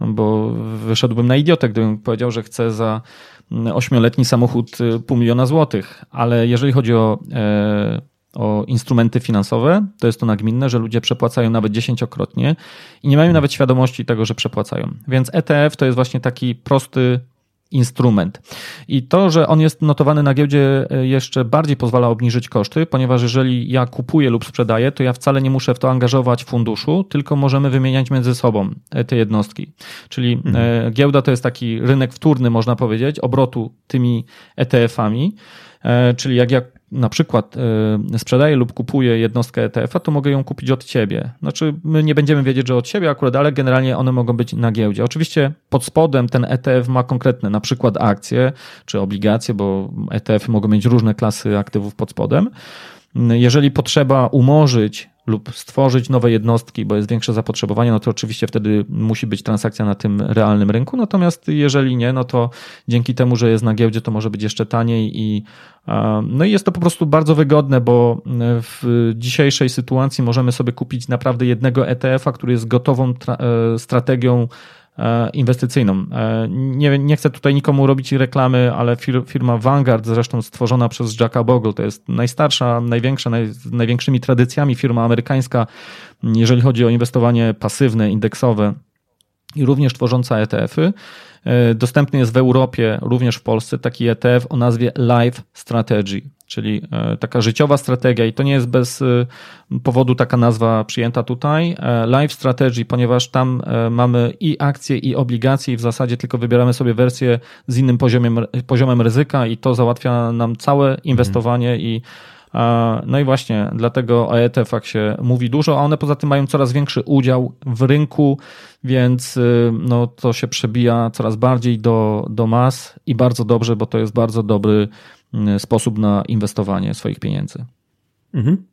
Speaker 2: bo wyszedłbym na idiotę, gdybym powiedział, że chcę za ośmioletni samochód y, pół miliona złotych, ale jeżeli chodzi o, e, o instrumenty finansowe, to jest to nagminne, że ludzie przepłacają nawet dziesięciokrotnie i nie mają nawet świadomości tego, że przepłacają. Więc ETF to jest właśnie taki prosty instrument. I to, że on jest notowany na giełdzie, e, jeszcze bardziej pozwala obniżyć koszty, ponieważ jeżeli ja kupuję lub sprzedaję, to ja wcale nie muszę w to angażować funduszu, tylko możemy wymieniać między sobą e, te jednostki. Czyli mhm. E, giełda to jest taki rynek wtórny, można powiedzieć, obrotu tymi ETF-ami. Czyli jak ja na przykład y, sprzedaję lub kupuję jednostkę ETF-a, to mogę ją kupić od ciebie. Znaczy, my nie będziemy wiedzieć, że od ciebie akurat, ale generalnie one mogą być na giełdzie. Oczywiście pod spodem ten ETF ma konkretne, na przykład akcje czy obligacje, bo ETF-y mogą mieć różne klasy aktywów pod spodem. Jeżeli potrzeba umorzyć lub stworzyć nowe jednostki, bo jest większe zapotrzebowanie, no to oczywiście wtedy musi być transakcja na tym realnym rynku. Natomiast jeżeli nie, no to dzięki temu, że jest na giełdzie, to może być jeszcze taniej i no i jest to po prostu bardzo wygodne, bo w dzisiejszej sytuacji możemy sobie kupić naprawdę jednego ETF-a, który jest gotową e, strategią E, inwestycyjną. E, nie, nie chcę tutaj nikomu robić reklamy, ale firma Vanguard, zresztą stworzona przez Jacka Bogle, to jest najstarsza, największa, naj, z największymi tradycjami firma amerykańska, jeżeli chodzi o inwestowanie pasywne, indeksowe i również tworząca ETF-y. E, dostępny jest w Europie, również w Polsce, taki ETF o nazwie Live Strategy czyli e, taka życiowa strategia i to nie jest bez e, powodu taka nazwa przyjęta tutaj. E, Live Strategy, ponieważ tam mamy i akcje, i obligacje i w zasadzie tylko wybieramy sobie wersję z innym poziomem, poziomem ryzyka i to załatwia nam całe inwestowanie mhm. i no i właśnie dlatego o ETF-ach się mówi dużo, a one poza tym mają coraz większy udział w rynku, więc no, to się przebija coraz bardziej do, do mas i bardzo dobrze, bo to jest bardzo dobry Y, sposób na inwestowanie swoich pieniędzy. Mhm.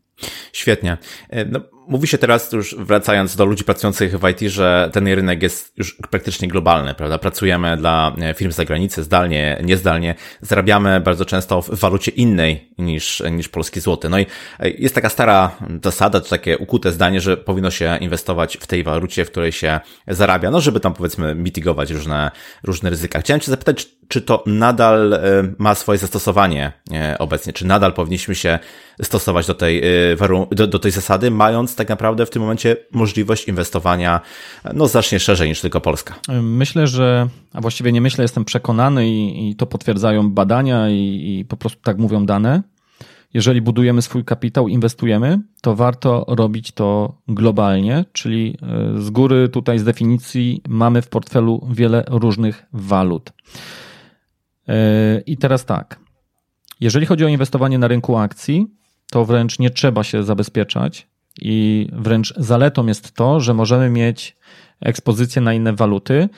Speaker 1: Świetnie. E, no, mówi się teraz, już wracając do ludzi pracujących w IT, że ten rynek jest już praktycznie globalny, prawda? Pracujemy dla e, firm z zagranicy, zdalnie, niezdalnie, zarabiamy bardzo często w walucie innej niż, niż polski złoty. No i e, jest taka stara zasada, to takie ukute zdanie, że powinno się inwestować w tej walucie, w której się zarabia, no żeby tam powiedzmy mitigować różne, różne ryzyka. Chciałem Cię zapytać, czy to nadal ma swoje zastosowanie obecnie? Czy nadal powinniśmy się stosować do tej, do, do tej zasady, mając tak naprawdę w tym momencie możliwość inwestowania no znacznie szerzej niż tylko Polska.
Speaker 2: Myślę, że, a właściwie nie myślę, jestem przekonany i, i to potwierdzają badania i, i po prostu tak mówią dane. Jeżeli budujemy swój kapitał, inwestujemy, to warto robić to globalnie, czyli e, z góry tutaj z definicji mamy w portfelu wiele różnych walut. E, I teraz tak. Jeżeli chodzi o inwestowanie na rynku akcji, to wręcz nie trzeba się zabezpieczać. I wręcz zaletą jest to, że możemy mieć ekspozycję na inne waluty,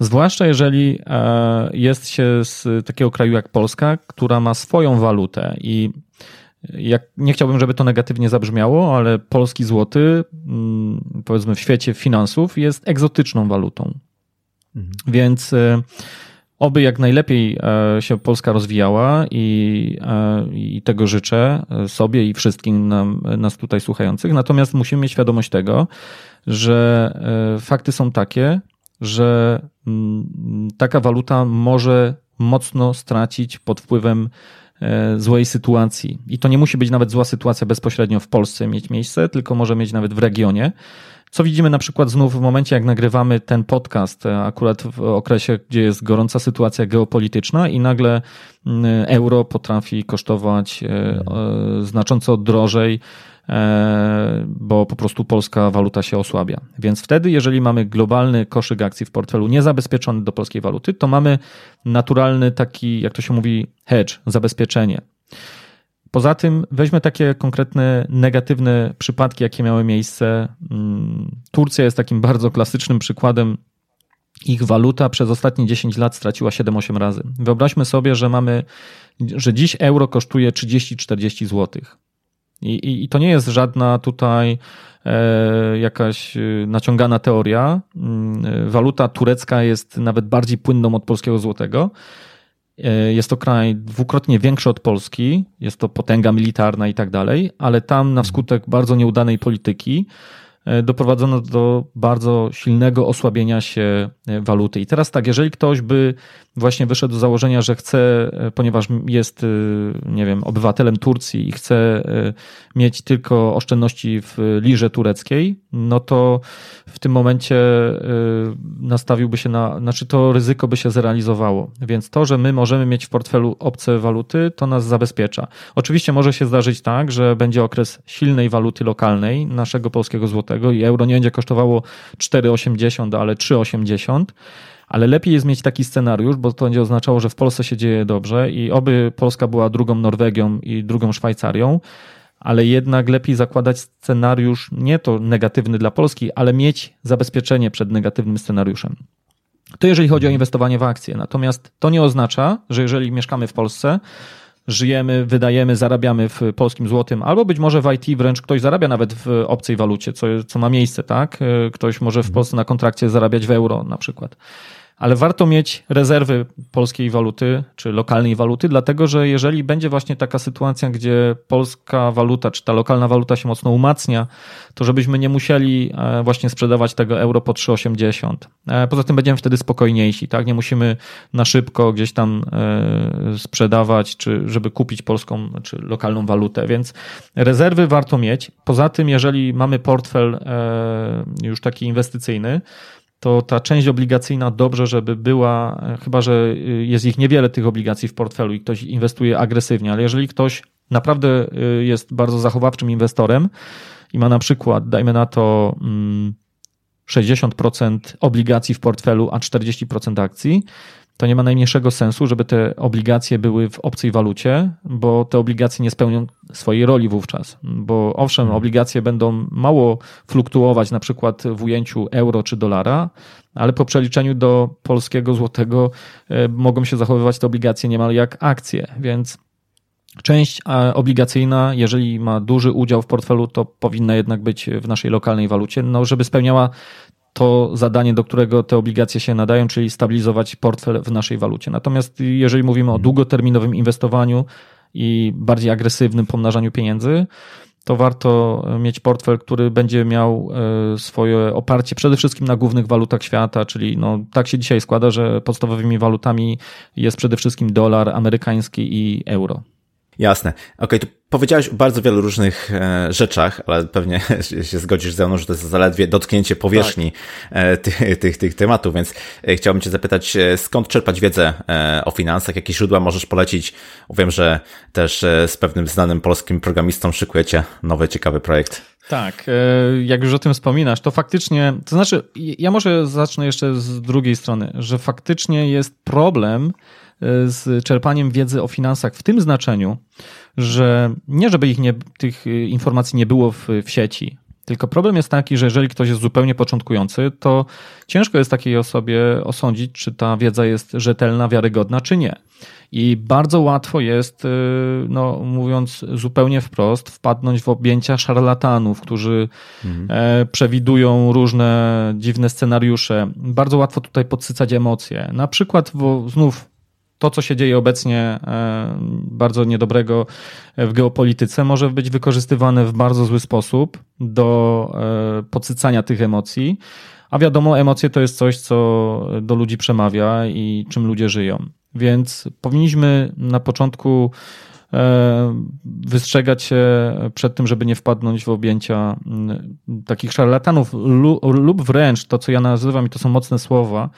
Speaker 2: zwłaszcza jeżeli e, jest się z takiego kraju jak Polska, która ma swoją walutę i jak, nie chciałbym, żeby to negatywnie zabrzmiało, ale polski złoty, mm, powiedzmy w świecie finansów, jest egzotyczną walutą. Mhm. Więc e, Oby jak najlepiej e, się Polska rozwijała i, e, i tego życzę sobie i wszystkim nam, nas tutaj słuchających. Natomiast musimy mieć świadomość tego, że e, fakty są takie, że mm, taka waluta może mocno stracić pod wpływem złej sytuacji. I to nie musi być nawet zła sytuacja bezpośrednio w Polsce mieć miejsce, tylko może mieć nawet w regionie. Co widzimy na przykład znów w momencie, jak nagrywamy ten podcast, e, akurat w okresie, gdzie jest gorąca sytuacja geopolityczna i nagle mm, euro potrafi kosztować e, e, znacząco drożej, bo po prostu polska waluta się osłabia. Więc wtedy, jeżeli mamy globalny koszyk akcji w portfelu niezabezpieczony do polskiej waluty, to mamy naturalny taki, jak to się mówi, hedge, zabezpieczenie. Poza tym weźmy takie konkretne negatywne przypadki, jakie miały miejsce. Mm, Turcja jest takim bardzo klasycznym przykładem. Ich waluta przez ostatnie 10 lat straciła 7-8 razy. Wyobraźmy sobie, że mamy, że dziś euro kosztuje 30-40 zł. I, i, I, to nie jest żadna tutaj e, jakaś e, naciągana teoria. Mm, waluta turecka jest nawet bardziej płynną od polskiego złotego. E, jest to kraj dwukrotnie większy od Polski, jest to potęga militarna i tak dalej, ale tam na skutek bardzo nieudanej polityki E, doprowadzono do bardzo silnego osłabienia się e, waluty. I teraz tak, jeżeli ktoś by właśnie wyszedł z założenia, że chce, e, ponieważ jest, nie wiem, obywatelem Turcji i chce mieć tylko oszczędności w lirze tureckiej, no to w tym momencie nastawiłby się na, znaczy to ryzyko by się zrealizowało. Więc to, że my możemy mieć w portfelu obce waluty, to nas zabezpiecza. Oczywiście może się zdarzyć tak, że będzie okres silnej waluty lokalnej naszego polskiego złotego i euro nie będzie kosztowało 4,80, ale 3,80. Ale lepiej jest mieć taki scenariusz, bo to będzie oznaczało, że w Polsce się dzieje dobrze i oby Polska była drugą Norwegią i drugą Szwajcarią, ale jednak lepiej zakładać scenariusz nie to negatywny dla Polski, ale mieć zabezpieczenie przed negatywnym scenariuszem. To jeżeli chodzi o inwestowanie w akcje. Natomiast to nie oznacza, że jeżeli mieszkamy w Polsce, żyjemy, wydajemy, zarabiamy w polskim złotym, albo być może w IT wręcz ktoś zarabia nawet w obcej walucie, co, co ma miejsce, tak? Ktoś może w mhm. Polsce na kontrakcie zarabiać w euro na przykład. Ale warto mieć rezerwy polskiej waluty czy lokalnej waluty, dlatego że jeżeli będzie właśnie taka sytuacja, gdzie polska waluta czy ta lokalna waluta się mocno umacnia, to żebyśmy nie musieli e, właśnie sprzedawać tego euro po 3,80. E, poza tym będziemy wtedy spokojniejsi, tak? Nie musimy na szybko gdzieś tam e, sprzedawać, czy żeby kupić polską czy lokalną walutę, więc rezerwy warto mieć. Poza tym, jeżeli mamy portfel już taki inwestycyjny, to ta część obligacyjna dobrze, żeby była, chyba że jest ich niewiele tych obligacji w portfelu i ktoś inwestuje agresywnie, ale jeżeli ktoś naprawdę jest bardzo zachowawczym inwestorem i ma na przykład, dajmy na to 60% mm, obligacji w portfelu, a 40% akcji, to nie ma najmniejszego sensu, żeby te obligacje były w obcej walucie, bo te obligacje nie spełnią swojej roli wówczas. Bo owszem, hmm. obligacje będą mało fluktuować, na przykład w ujęciu euro czy dolara, ale po przeliczeniu do polskiego złotego e, mogą się zachowywać te obligacje niemal jak akcje, więc Część obligacyjna, jeżeli ma duży udział w portfelu, to powinna jednak być w naszej lokalnej walucie, no, żeby spełniała to zadanie, do którego te obligacje się nadają, czyli stabilizować portfel w naszej walucie. Natomiast jeżeli mówimy o mhm. długoterminowym inwestowaniu i bardziej agresywnym pomnażaniu pieniędzy, to warto mieć portfel, który będzie miał e, swoje oparcie przede wszystkim na głównych walutach świata, czyli no, tak się dzisiaj składa, że podstawowymi walutami jest przede wszystkim dolar amerykański i euro.
Speaker 1: Jasne. Okej, okay, tu powiedziałeś o bardzo wielu różnych e, rzeczach, ale pewnie się zgodzisz ze mną, że to jest zaledwie dotknięcie powierzchni tak. e, tych, tych, tych tematów, więc e, chciałbym cię zapytać, skąd czerpać wiedzę o finansach, jakie źródła możesz polecić? Wiem, że też z pewnym znanym polskim programistą szykujecie nowy, ciekawy projekt.
Speaker 2: Tak, jak już o tym wspominasz, to faktycznie, to znaczy, ja może zacznę jeszcze z drugiej strony, że faktycznie jest problem, z czerpaniem wiedzy o finansach w tym znaczeniu, że nie żeby ich nie, tych informacji nie było w, w sieci, tylko problem jest taki, że jeżeli ktoś jest zupełnie początkujący, to ciężko jest takiej osobie osądzić, czy ta wiedza jest rzetelna, wiarygodna, czy nie. I bardzo łatwo jest, y, no, mówiąc zupełnie wprost, wpadnąć w objęcia szarlatanów, którzy mhm. E, przewidują różne dziwne scenariusze. Bardzo łatwo tutaj podsycać emocje. Na przykład, bo znów to, co się dzieje obecnie e, bardzo niedobrego w geopolityce, może być wykorzystywane w bardzo zły sposób do e, podsycania tych emocji. A wiadomo, emocje to jest coś, co do ludzi przemawia i czym ludzie żyją. Więc powinniśmy na początku e, wystrzegać się przed tym, żeby nie wpadnąć w objęcia takich szarlatanów lub wręcz to, co ja nazywam, i to są mocne słowa,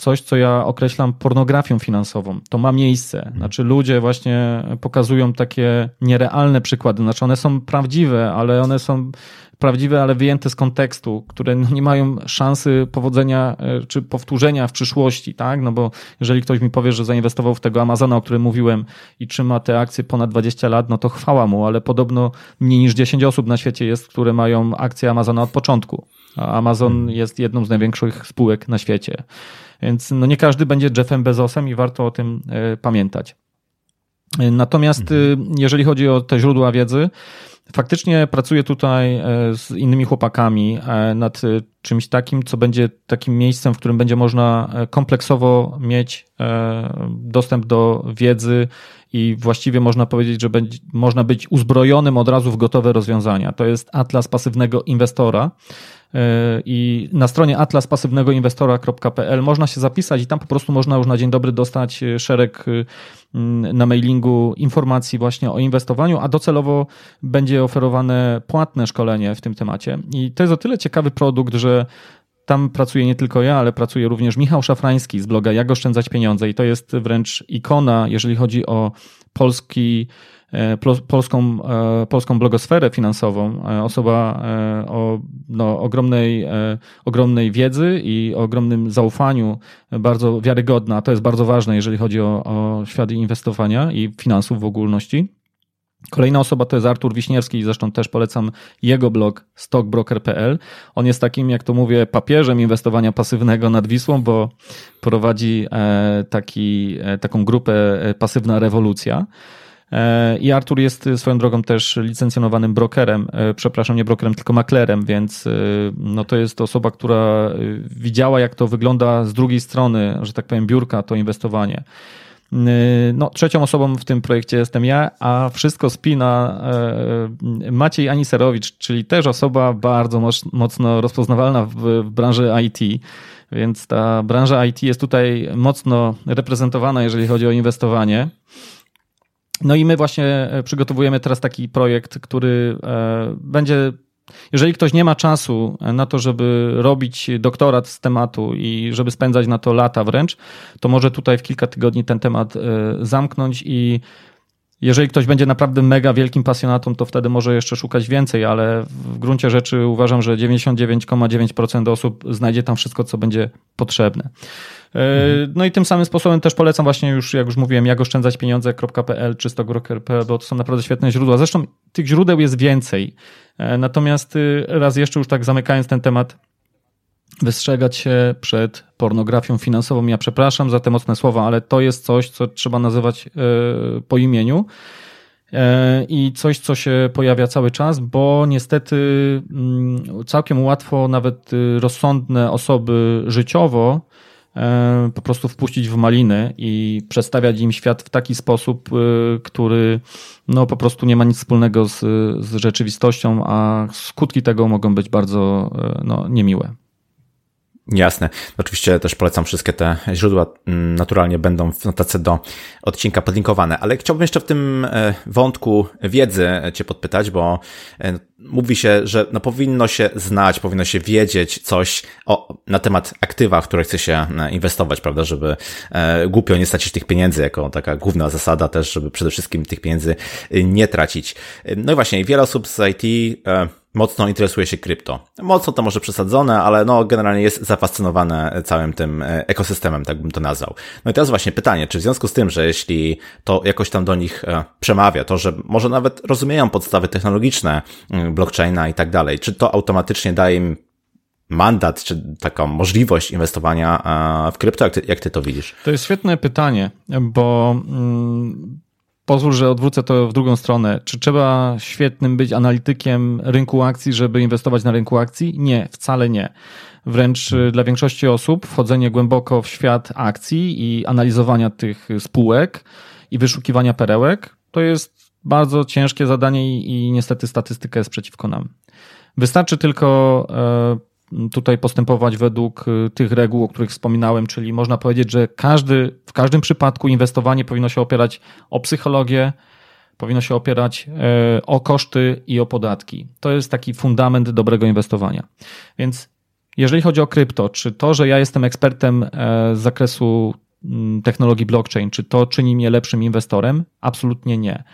Speaker 2: coś, co ja określam pornografią finansową. To ma miejsce. Mhm. Znaczy ludzie właśnie pokazują takie nierealne przykłady. Znaczy one są prawdziwe, ale one są prawdziwe, ale wyjęte z kontekstu, które no nie mają szansy powodzenia e, czy powtórzenia w przyszłości, tak? No bo jeżeli ktoś mi powie, że zainwestował w tego Amazona, o którym mówiłem i trzyma te akcje ponad 20 lat, no to chwała mu, ale podobno mniej niż 10 osób na świecie jest, które mają akcje Amazona od początku. A Amazon hmm. jest jedną z największych spółek na świecie. Więc no nie każdy będzie Jeffem Bezosem i warto o tym e, pamiętać. Natomiast mhm. E, jeżeli chodzi o te źródła wiedzy, faktycznie pracuję tutaj e, z innymi chłopakami nad czymś takim, co będzie takim miejscem, w którym będzie można kompleksowo mieć dostęp do wiedzy i właściwie można powiedzieć, że będzie, można być uzbrojonym od razu w gotowe rozwiązania. To jest Atlas Pasywnego Inwestora i na stronie atlaspasywnegoinwestora.pl można się zapisać i tam po prostu można już na dzień dobry dostać e, szereg e, na mailingu informacji właśnie o inwestowaniu, a docelowo będzie oferowane płatne szkolenie w tym temacie. I to jest o tyle ciekawy produkt, że tam pracuje nie tylko ja, ale pracuje również Michał Szafrański z bloga Jak oszczędzać pieniądze i to jest wręcz ikona, jeżeli chodzi o polski E, polską, e, polską blogosferę finansową, e, osoba o no, ogromnej, ogromnej wiedzy i ogromnym zaufaniu, bardzo wiarygodna. To jest bardzo ważne, jeżeli chodzi o, o świat inwestowania i finansów w ogólności. Kolejna osoba to jest Artur Wiśniewski i zresztą też polecam jego blog stockbroker.pl. On jest takim, jak to mówię, papieżem inwestowania pasywnego nad Wisłą, bo prowadzi taki, taką grupę Pasywna Rewolucja. I Artur jest swoją drogą też licencjonowanym brokerem, przepraszam, nie brokerem, tylko maklerem, więc no to jest osoba, która widziała, jak to wygląda z drugiej strony, że tak powiem, biurka, to inwestowanie. Yy, no, trzecią osobą w tym projekcie jestem ja, a wszystko spina yy, Maciej Aniserowicz, czyli też osoba bardzo mocno rozpoznawalna w, w branży IT. Więc ta branża IT jest tutaj mocno reprezentowana, jeżeli chodzi o inwestowanie. No i my właśnie przygotowujemy teraz taki projekt, który e, będzie jeżeli ktoś nie ma czasu na to, żeby robić doktorat z tematu i żeby spędzać na to lata wręcz, to może tutaj w kilka tygodni ten temat e, zamknąć i jeżeli ktoś będzie naprawdę mega wielkim pasjonatą, to wtedy może jeszcze szukać więcej, ale w gruncie rzeczy uważam, że 99,9% osób znajdzie tam wszystko, co będzie potrzebne. Mhm. No i tym samym sposobem też polecam właśnie już, jak już mówiłem, jak oszczędzać pieniądze.pl czy stokbroker.pl, bo to są naprawdę świetne źródła. Zresztą tych źródeł jest więcej. E, natomiast y, raz jeszcze już tak zamykając ten temat, wystrzegać się przed pornografią finansową. Ja przepraszam za te mocne słowa, ale to jest coś, co trzeba nazywać e, po imieniu e, i coś, co się pojawia cały czas, bo niestety mm, całkiem łatwo nawet y, rozsądne osoby życiowo E, po prostu wpuścić w maliny i przedstawiać im świat w taki sposób, e, który no, po prostu nie ma nic wspólnego z, z rzeczywistością, a skutki tego mogą być bardzo no, niemiłe.
Speaker 1: Jasne. Oczywiście też polecam wszystkie te źródła, mm, naturalnie będą w notace do odcinka podlinkowane, ale chciałbym jeszcze w tym e, wątku wiedzy Cię podpytać, bo e, mówi się, że no powinno się znać, powinno się wiedzieć coś o, na temat aktywa, w które chce się e, inwestować, prawda, żeby głupio nie stracić tych pieniędzy, jako taka główna zasada też, żeby przede wszystkim tych pieniędzy nie tracić. No i właśnie, wiele osób z IT mocno interesuje się krypto. Mocno to może przesadzone, ale no generalnie jest zafascynowane całym tym e, ekosystemem, tak bym to nazwał. No i teraz właśnie pytanie, czy w związku z tym, że jeśli to jakoś tam do nich e, przemawia, to że może nawet rozumieją podstawy technologiczne mm, blockchaina i tak dalej, czy to automatycznie daje im mandat, czy taką możliwość inwestowania e, w krypto? Jak ty, jak ty to widzisz?
Speaker 2: To jest świetne pytanie, bo mm, Pozwól, że odwrócę to w drugą stronę. Czy trzeba świetnym być analitykiem rynku akcji, żeby inwestować na rynku akcji? Nie, wcale nie. Wręcz y, dla większości osób wchodzenie głęboko w świat akcji i analizowania tych spółek i wyszukiwania perełek to jest bardzo ciężkie zadanie i, niestety statystyka jest przeciwko nam. Wystarczy tylko e, tutaj postępować według y, tych reguł, o których wspominałem, czyli można powiedzieć, że każdy, w każdym przypadku inwestowanie powinno się opierać o psychologię, powinno się opierać e, o koszty i o podatki. To jest taki fundament dobrego inwestowania. Więc jeżeli chodzi o krypto, czy to, że ja jestem ekspertem e, z zakresu mm, technologii blockchain, czy to czyni mnie lepszym inwestorem? Absolutnie nie.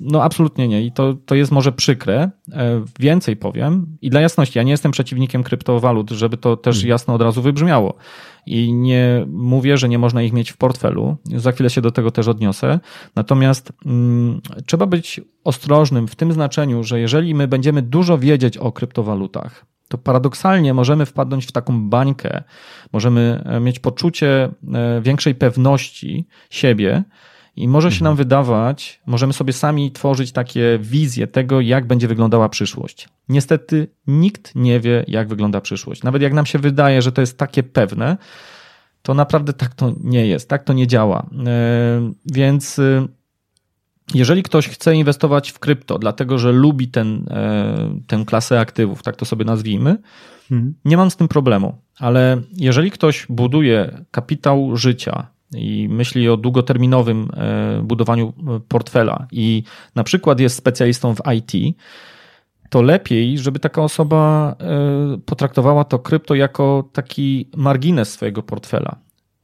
Speaker 2: No, absolutnie nie. I to, to jest może przykre. E, więcej powiem. I dla jasności, ja nie jestem przeciwnikiem kryptowalut, żeby to też hmm. jasno od razu wybrzmiało. I nie mówię, że nie można ich mieć w portfelu. Za chwilę się do tego też odniosę. Natomiast mm, trzeba być ostrożnym w tym znaczeniu, że jeżeli my będziemy dużo wiedzieć o kryptowalutach, to paradoksalnie możemy wpadnąć w taką bańkę, możemy e, mieć poczucie e, większej pewności siebie, i może się nam mhm. wydawać, możemy sobie sami tworzyć takie wizje tego, jak będzie wyglądała przyszłość. Niestety nikt nie wie, jak wygląda przyszłość. Nawet jak nam się wydaje, że to jest takie pewne, to naprawdę tak to nie jest, tak to nie działa. E, więc e, jeżeli ktoś chce inwestować w krypto, dlatego że lubi ten, e, tę klasę aktywów, tak to sobie nazwijmy, mhm. nie mam z tym problemu. Ale jeżeli ktoś buduje kapitał życia, i myśli o długoterminowym e, budowaniu e, portfela i na przykład jest specjalistą w IT, to lepiej, żeby taka osoba e, potraktowała to krypto jako taki margines swojego portfela.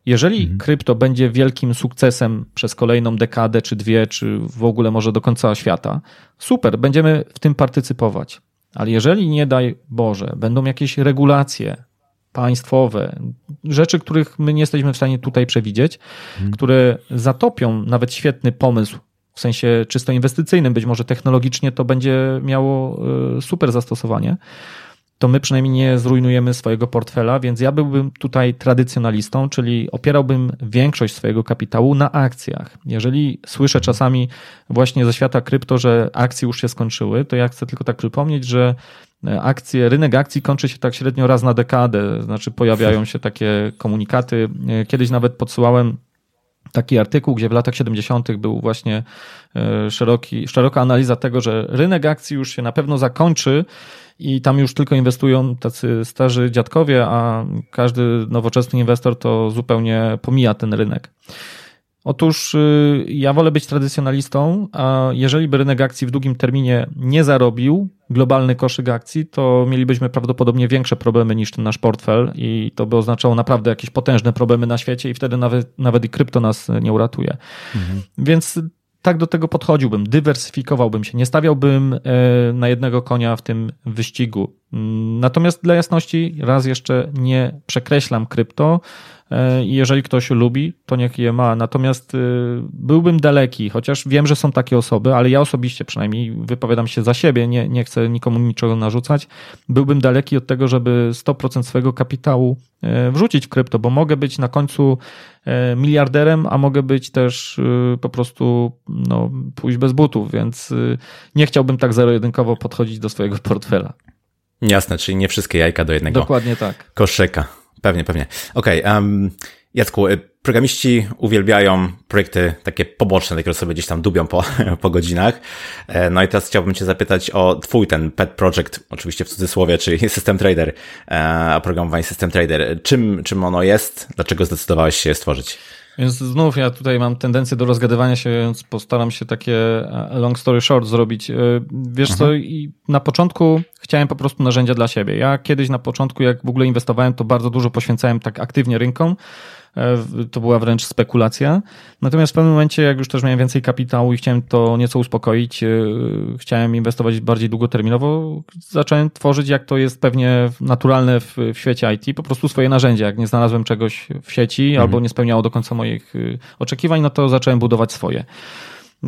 Speaker 2: Jeżeli mhm. krypto będzie wielkim sukcesem przez kolejną dekadę, czy dwie, czy w ogóle może do końca świata, super, będziemy w tym partycypować. Ale jeżeli nie daj Boże, będą jakieś regulacje, państwowe, rzeczy, których my nie jesteśmy w stanie tutaj przewidzieć, hmm. które zatopią nawet świetny pomysł w sensie czysto inwestycyjnym, być może technologicznie to będzie miało e, super zastosowanie, to my przynajmniej nie zrujnujemy swojego portfela, więc ja byłbym tutaj tradycjonalistą, czyli opierałbym większość swojego kapitału na akcjach. Jeżeli słyszę czasami właśnie ze świata krypto, że akcje już się skończyły, to ja chcę tylko tak przypomnieć, że akcje, rynek akcji kończy się tak średnio raz na dekadę, znaczy pojawiają się takie komunikaty. Kiedyś nawet podsyłałem taki artykuł, gdzie w latach 70. był właśnie e, szeroki, szeroka analiza tego, że rynek akcji już się na pewno zakończy i tam już tylko inwestują tacy starzy dziadkowie, a każdy nowoczesny inwestor to zupełnie pomija ten rynek. Otóż y, ja wolę być tradycjonalistą, a jeżeli by rynek akcji w długim terminie nie zarobił, globalny koszyk akcji, to mielibyśmy prawdopodobnie większe problemy niż ten nasz portfel i to by oznaczało naprawdę jakieś potężne problemy na świecie i wtedy nawet, nawet i krypto nas nie uratuje. Mhm. Więc tak do tego podchodziłbym, dywersyfikowałbym się, nie stawiałbym e, na jednego konia w tym wyścigu. Natomiast dla jasności raz jeszcze nie przekreślam krypto, E, i jeżeli ktoś lubi, to niech je ma. Natomiast y, byłbym daleki, chociaż wiem, że są takie osoby, ale ja osobiście przynajmniej wypowiadam się za siebie, nie, nie chcę nikomu niczego narzucać. Byłbym daleki od tego, żeby 100% swojego kapitału e, wrzucić w krypto, bo mogę być na końcu e, miliarderem, a mogę być też po prostu no, pójść bez butów, więc nie chciałbym tak zero-jedynkowo podchodzić do swojego portfela.
Speaker 1: Jasne, czyli nie wszystkie jajka do jednego
Speaker 2: Dokładnie tak.
Speaker 1: koszyka. Pewnie, pewnie. Okej, okay, um, Jacku, y, programiści uwielbiają projekty takie poboczne, takie sobie gdzieś tam dubią po, po godzinach. E, no i teraz chciałbym Cię zapytać o Twój ten pet project, oczywiście w cudzysłowie, czyli System Trader, e, oprogramowanie System Trader. Czym, czym ono jest? Dlaczego zdecydowałeś się je stworzyć?
Speaker 2: Więc znów ja tutaj mam tendencję do rozgadywania się, więc postaram się takie e, long story short zrobić. E, wiesz mhm. co, i na początku chciałem po prostu narzędzia dla siebie. Ja kiedyś na początku, jak w ogóle inwestowałem, to bardzo dużo poświęcałem tak aktywnie rynkom, to była wręcz spekulacja. Natomiast w pewnym momencie, jak już też miałem więcej kapitału i chciałem to nieco uspokoić, e, chciałem inwestować bardziej długoterminowo, zacząłem tworzyć, jak to jest pewnie naturalne w, w świecie IT, po prostu swoje narzędzia. Jak nie znalazłem czegoś w sieci mhm. albo nie spełniało do końca moich e, oczekiwań, no to zacząłem budować swoje.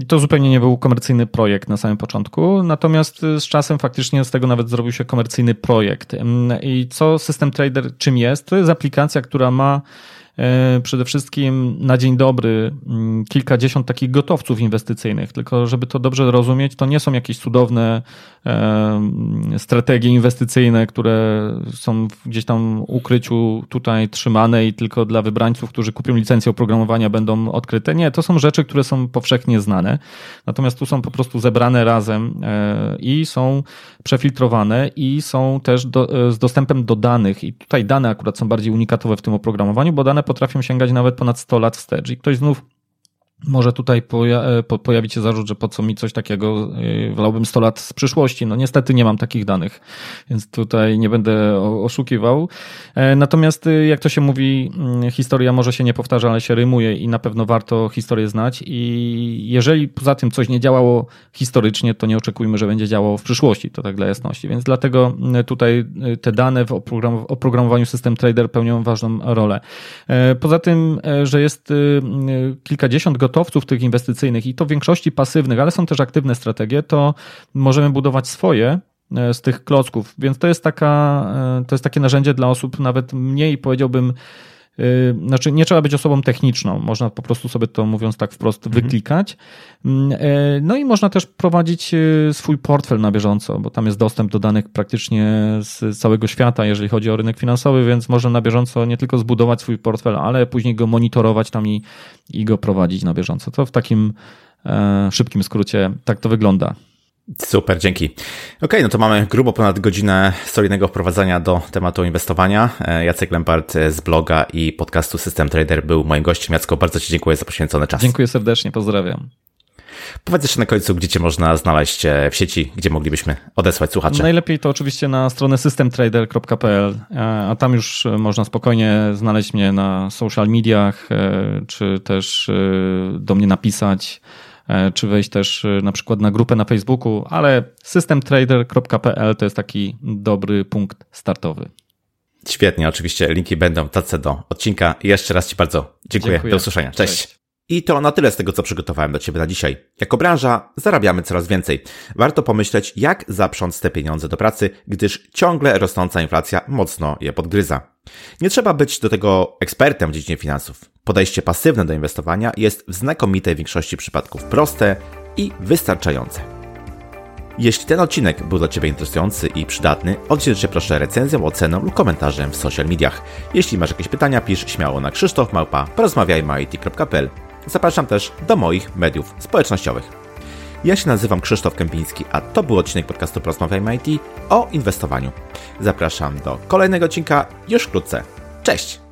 Speaker 2: To zupełnie nie był komercyjny projekt na samym początku, natomiast z czasem faktycznie z tego nawet zrobił się komercyjny projekt. I co System Trader czym jest? To jest aplikacja, która ma E, przede wszystkim na dzień dobry mm, kilkadziesiąt takich gotowców inwestycyjnych, tylko żeby to dobrze rozumieć, to nie są jakieś cudowne e, strategie inwestycyjne, które są gdzieś tam ukryciu tutaj trzymane i tylko dla wybrańców, którzy kupią licencję oprogramowania będą odkryte. Nie, to są rzeczy, które są powszechnie znane. Natomiast tu są po prostu zebrane razem e, i są przefiltrowane i są też do, z dostępem do danych. I tutaj dane akurat są bardziej unikatowe w tym oprogramowaniu, bo dane potrafią sięgać nawet ponad 100 lat wstecz. I ktoś znów może tutaj poja e, pojawić się zarzut, że po co mi coś takiego, e, wolałbym 100 lat z przyszłości. No niestety nie mam takich danych, więc tutaj nie będę oszukiwał. E, natomiast jak to się mówi, mm, historia może się nie powtarza, ale się rymuje i na pewno warto historię znać i jeżeli poza tym coś nie działało historycznie, to nie oczekujmy, że będzie działało w przyszłości, to tak dla jasności. Więc dlatego tutaj te dane w oprogramowaniu System Trader pełnią ważną rolę. Poza tym, że jest kilkadziesiąt gotowców tych inwestycyjnych i to w większości pasywnych, ale są też aktywne strategie, to możemy budować swoje e, z tych klocków. Więc to jest taka, e, to jest takie narzędzie dla osób nawet mniej powiedziałbym znaczy, nie trzeba być osobą techniczną, można po prostu sobie to, mówiąc tak wprost, mhm. wyklikać. Mm, e, no i można też prowadzić y, swój portfel na bieżąco, bo tam jest dostęp do danych praktycznie z całego świata, jeżeli chodzi o rynek finansowy, więc można na bieżąco nie tylko zbudować swój portfel, ale później go monitorować tam i, i go prowadzić na bieżąco. To w takim e, szybkim skrócie tak to wygląda.
Speaker 1: Super, dzięki. Okej, okay, no to mamy grubo ponad godzinę solidnego wprowadzenia do tematu inwestowania. E, Jacek Lempart z bloga i podcastu System Trader był moim gościem. Jacko, bardzo Ci dziękuję za poświęcony czas.
Speaker 2: Dziękuję serdecznie, pozdrawiam.
Speaker 1: Powiedz jeszcze na końcu, gdzie Cię można znaleźć e, w sieci, gdzie moglibyśmy odesłać słuchaczy.
Speaker 2: Najlepiej to oczywiście na stronę systemtrader.pl, e, a tam już można spokojnie znaleźć mnie na social mediach, czy też do mnie napisać. E, czy wejść też e, na przykład na grupę na Facebooku, ale systemtrader.pl to jest taki dobry punkt startowy.
Speaker 1: Świetnie, oczywiście linki będą tacy do odcinka. Jeszcze raz Ci bardzo dziękuję. dziękuję. Do usłyszenia. Cześć. Cześć. I to na tyle z tego, co przygotowałem dla Ciebie na dzisiaj. Jako branża zarabiamy coraz więcej. Warto pomyśleć, jak zaprząc te pieniądze do pracy, gdyż ciągle rosnąca inflacja mocno je podgryza. Nie trzeba być do tego ekspertem w dziedzinie finansów. Podejście pasywne do inwestowania jest w znakomitej większości przypadków proste i wystarczające. Jeśli ten odcinek był dla Ciebie interesujący i przydatny, oddziel się proszę recenzją, oceną lub komentarzem w social mediach. Jeśli masz jakieś pytania, pisz śmiało na krzysztofmałpa porozmawiajmy.it.pl Zapraszam też do moich mediów społecznościowych. Ja się nazywam Krzysztof Kępiński, a to był odcinek podcastu Porozmawiajmy IT o inwestowaniu. Zapraszam do kolejnego odcinka już wkrótce. Cześć!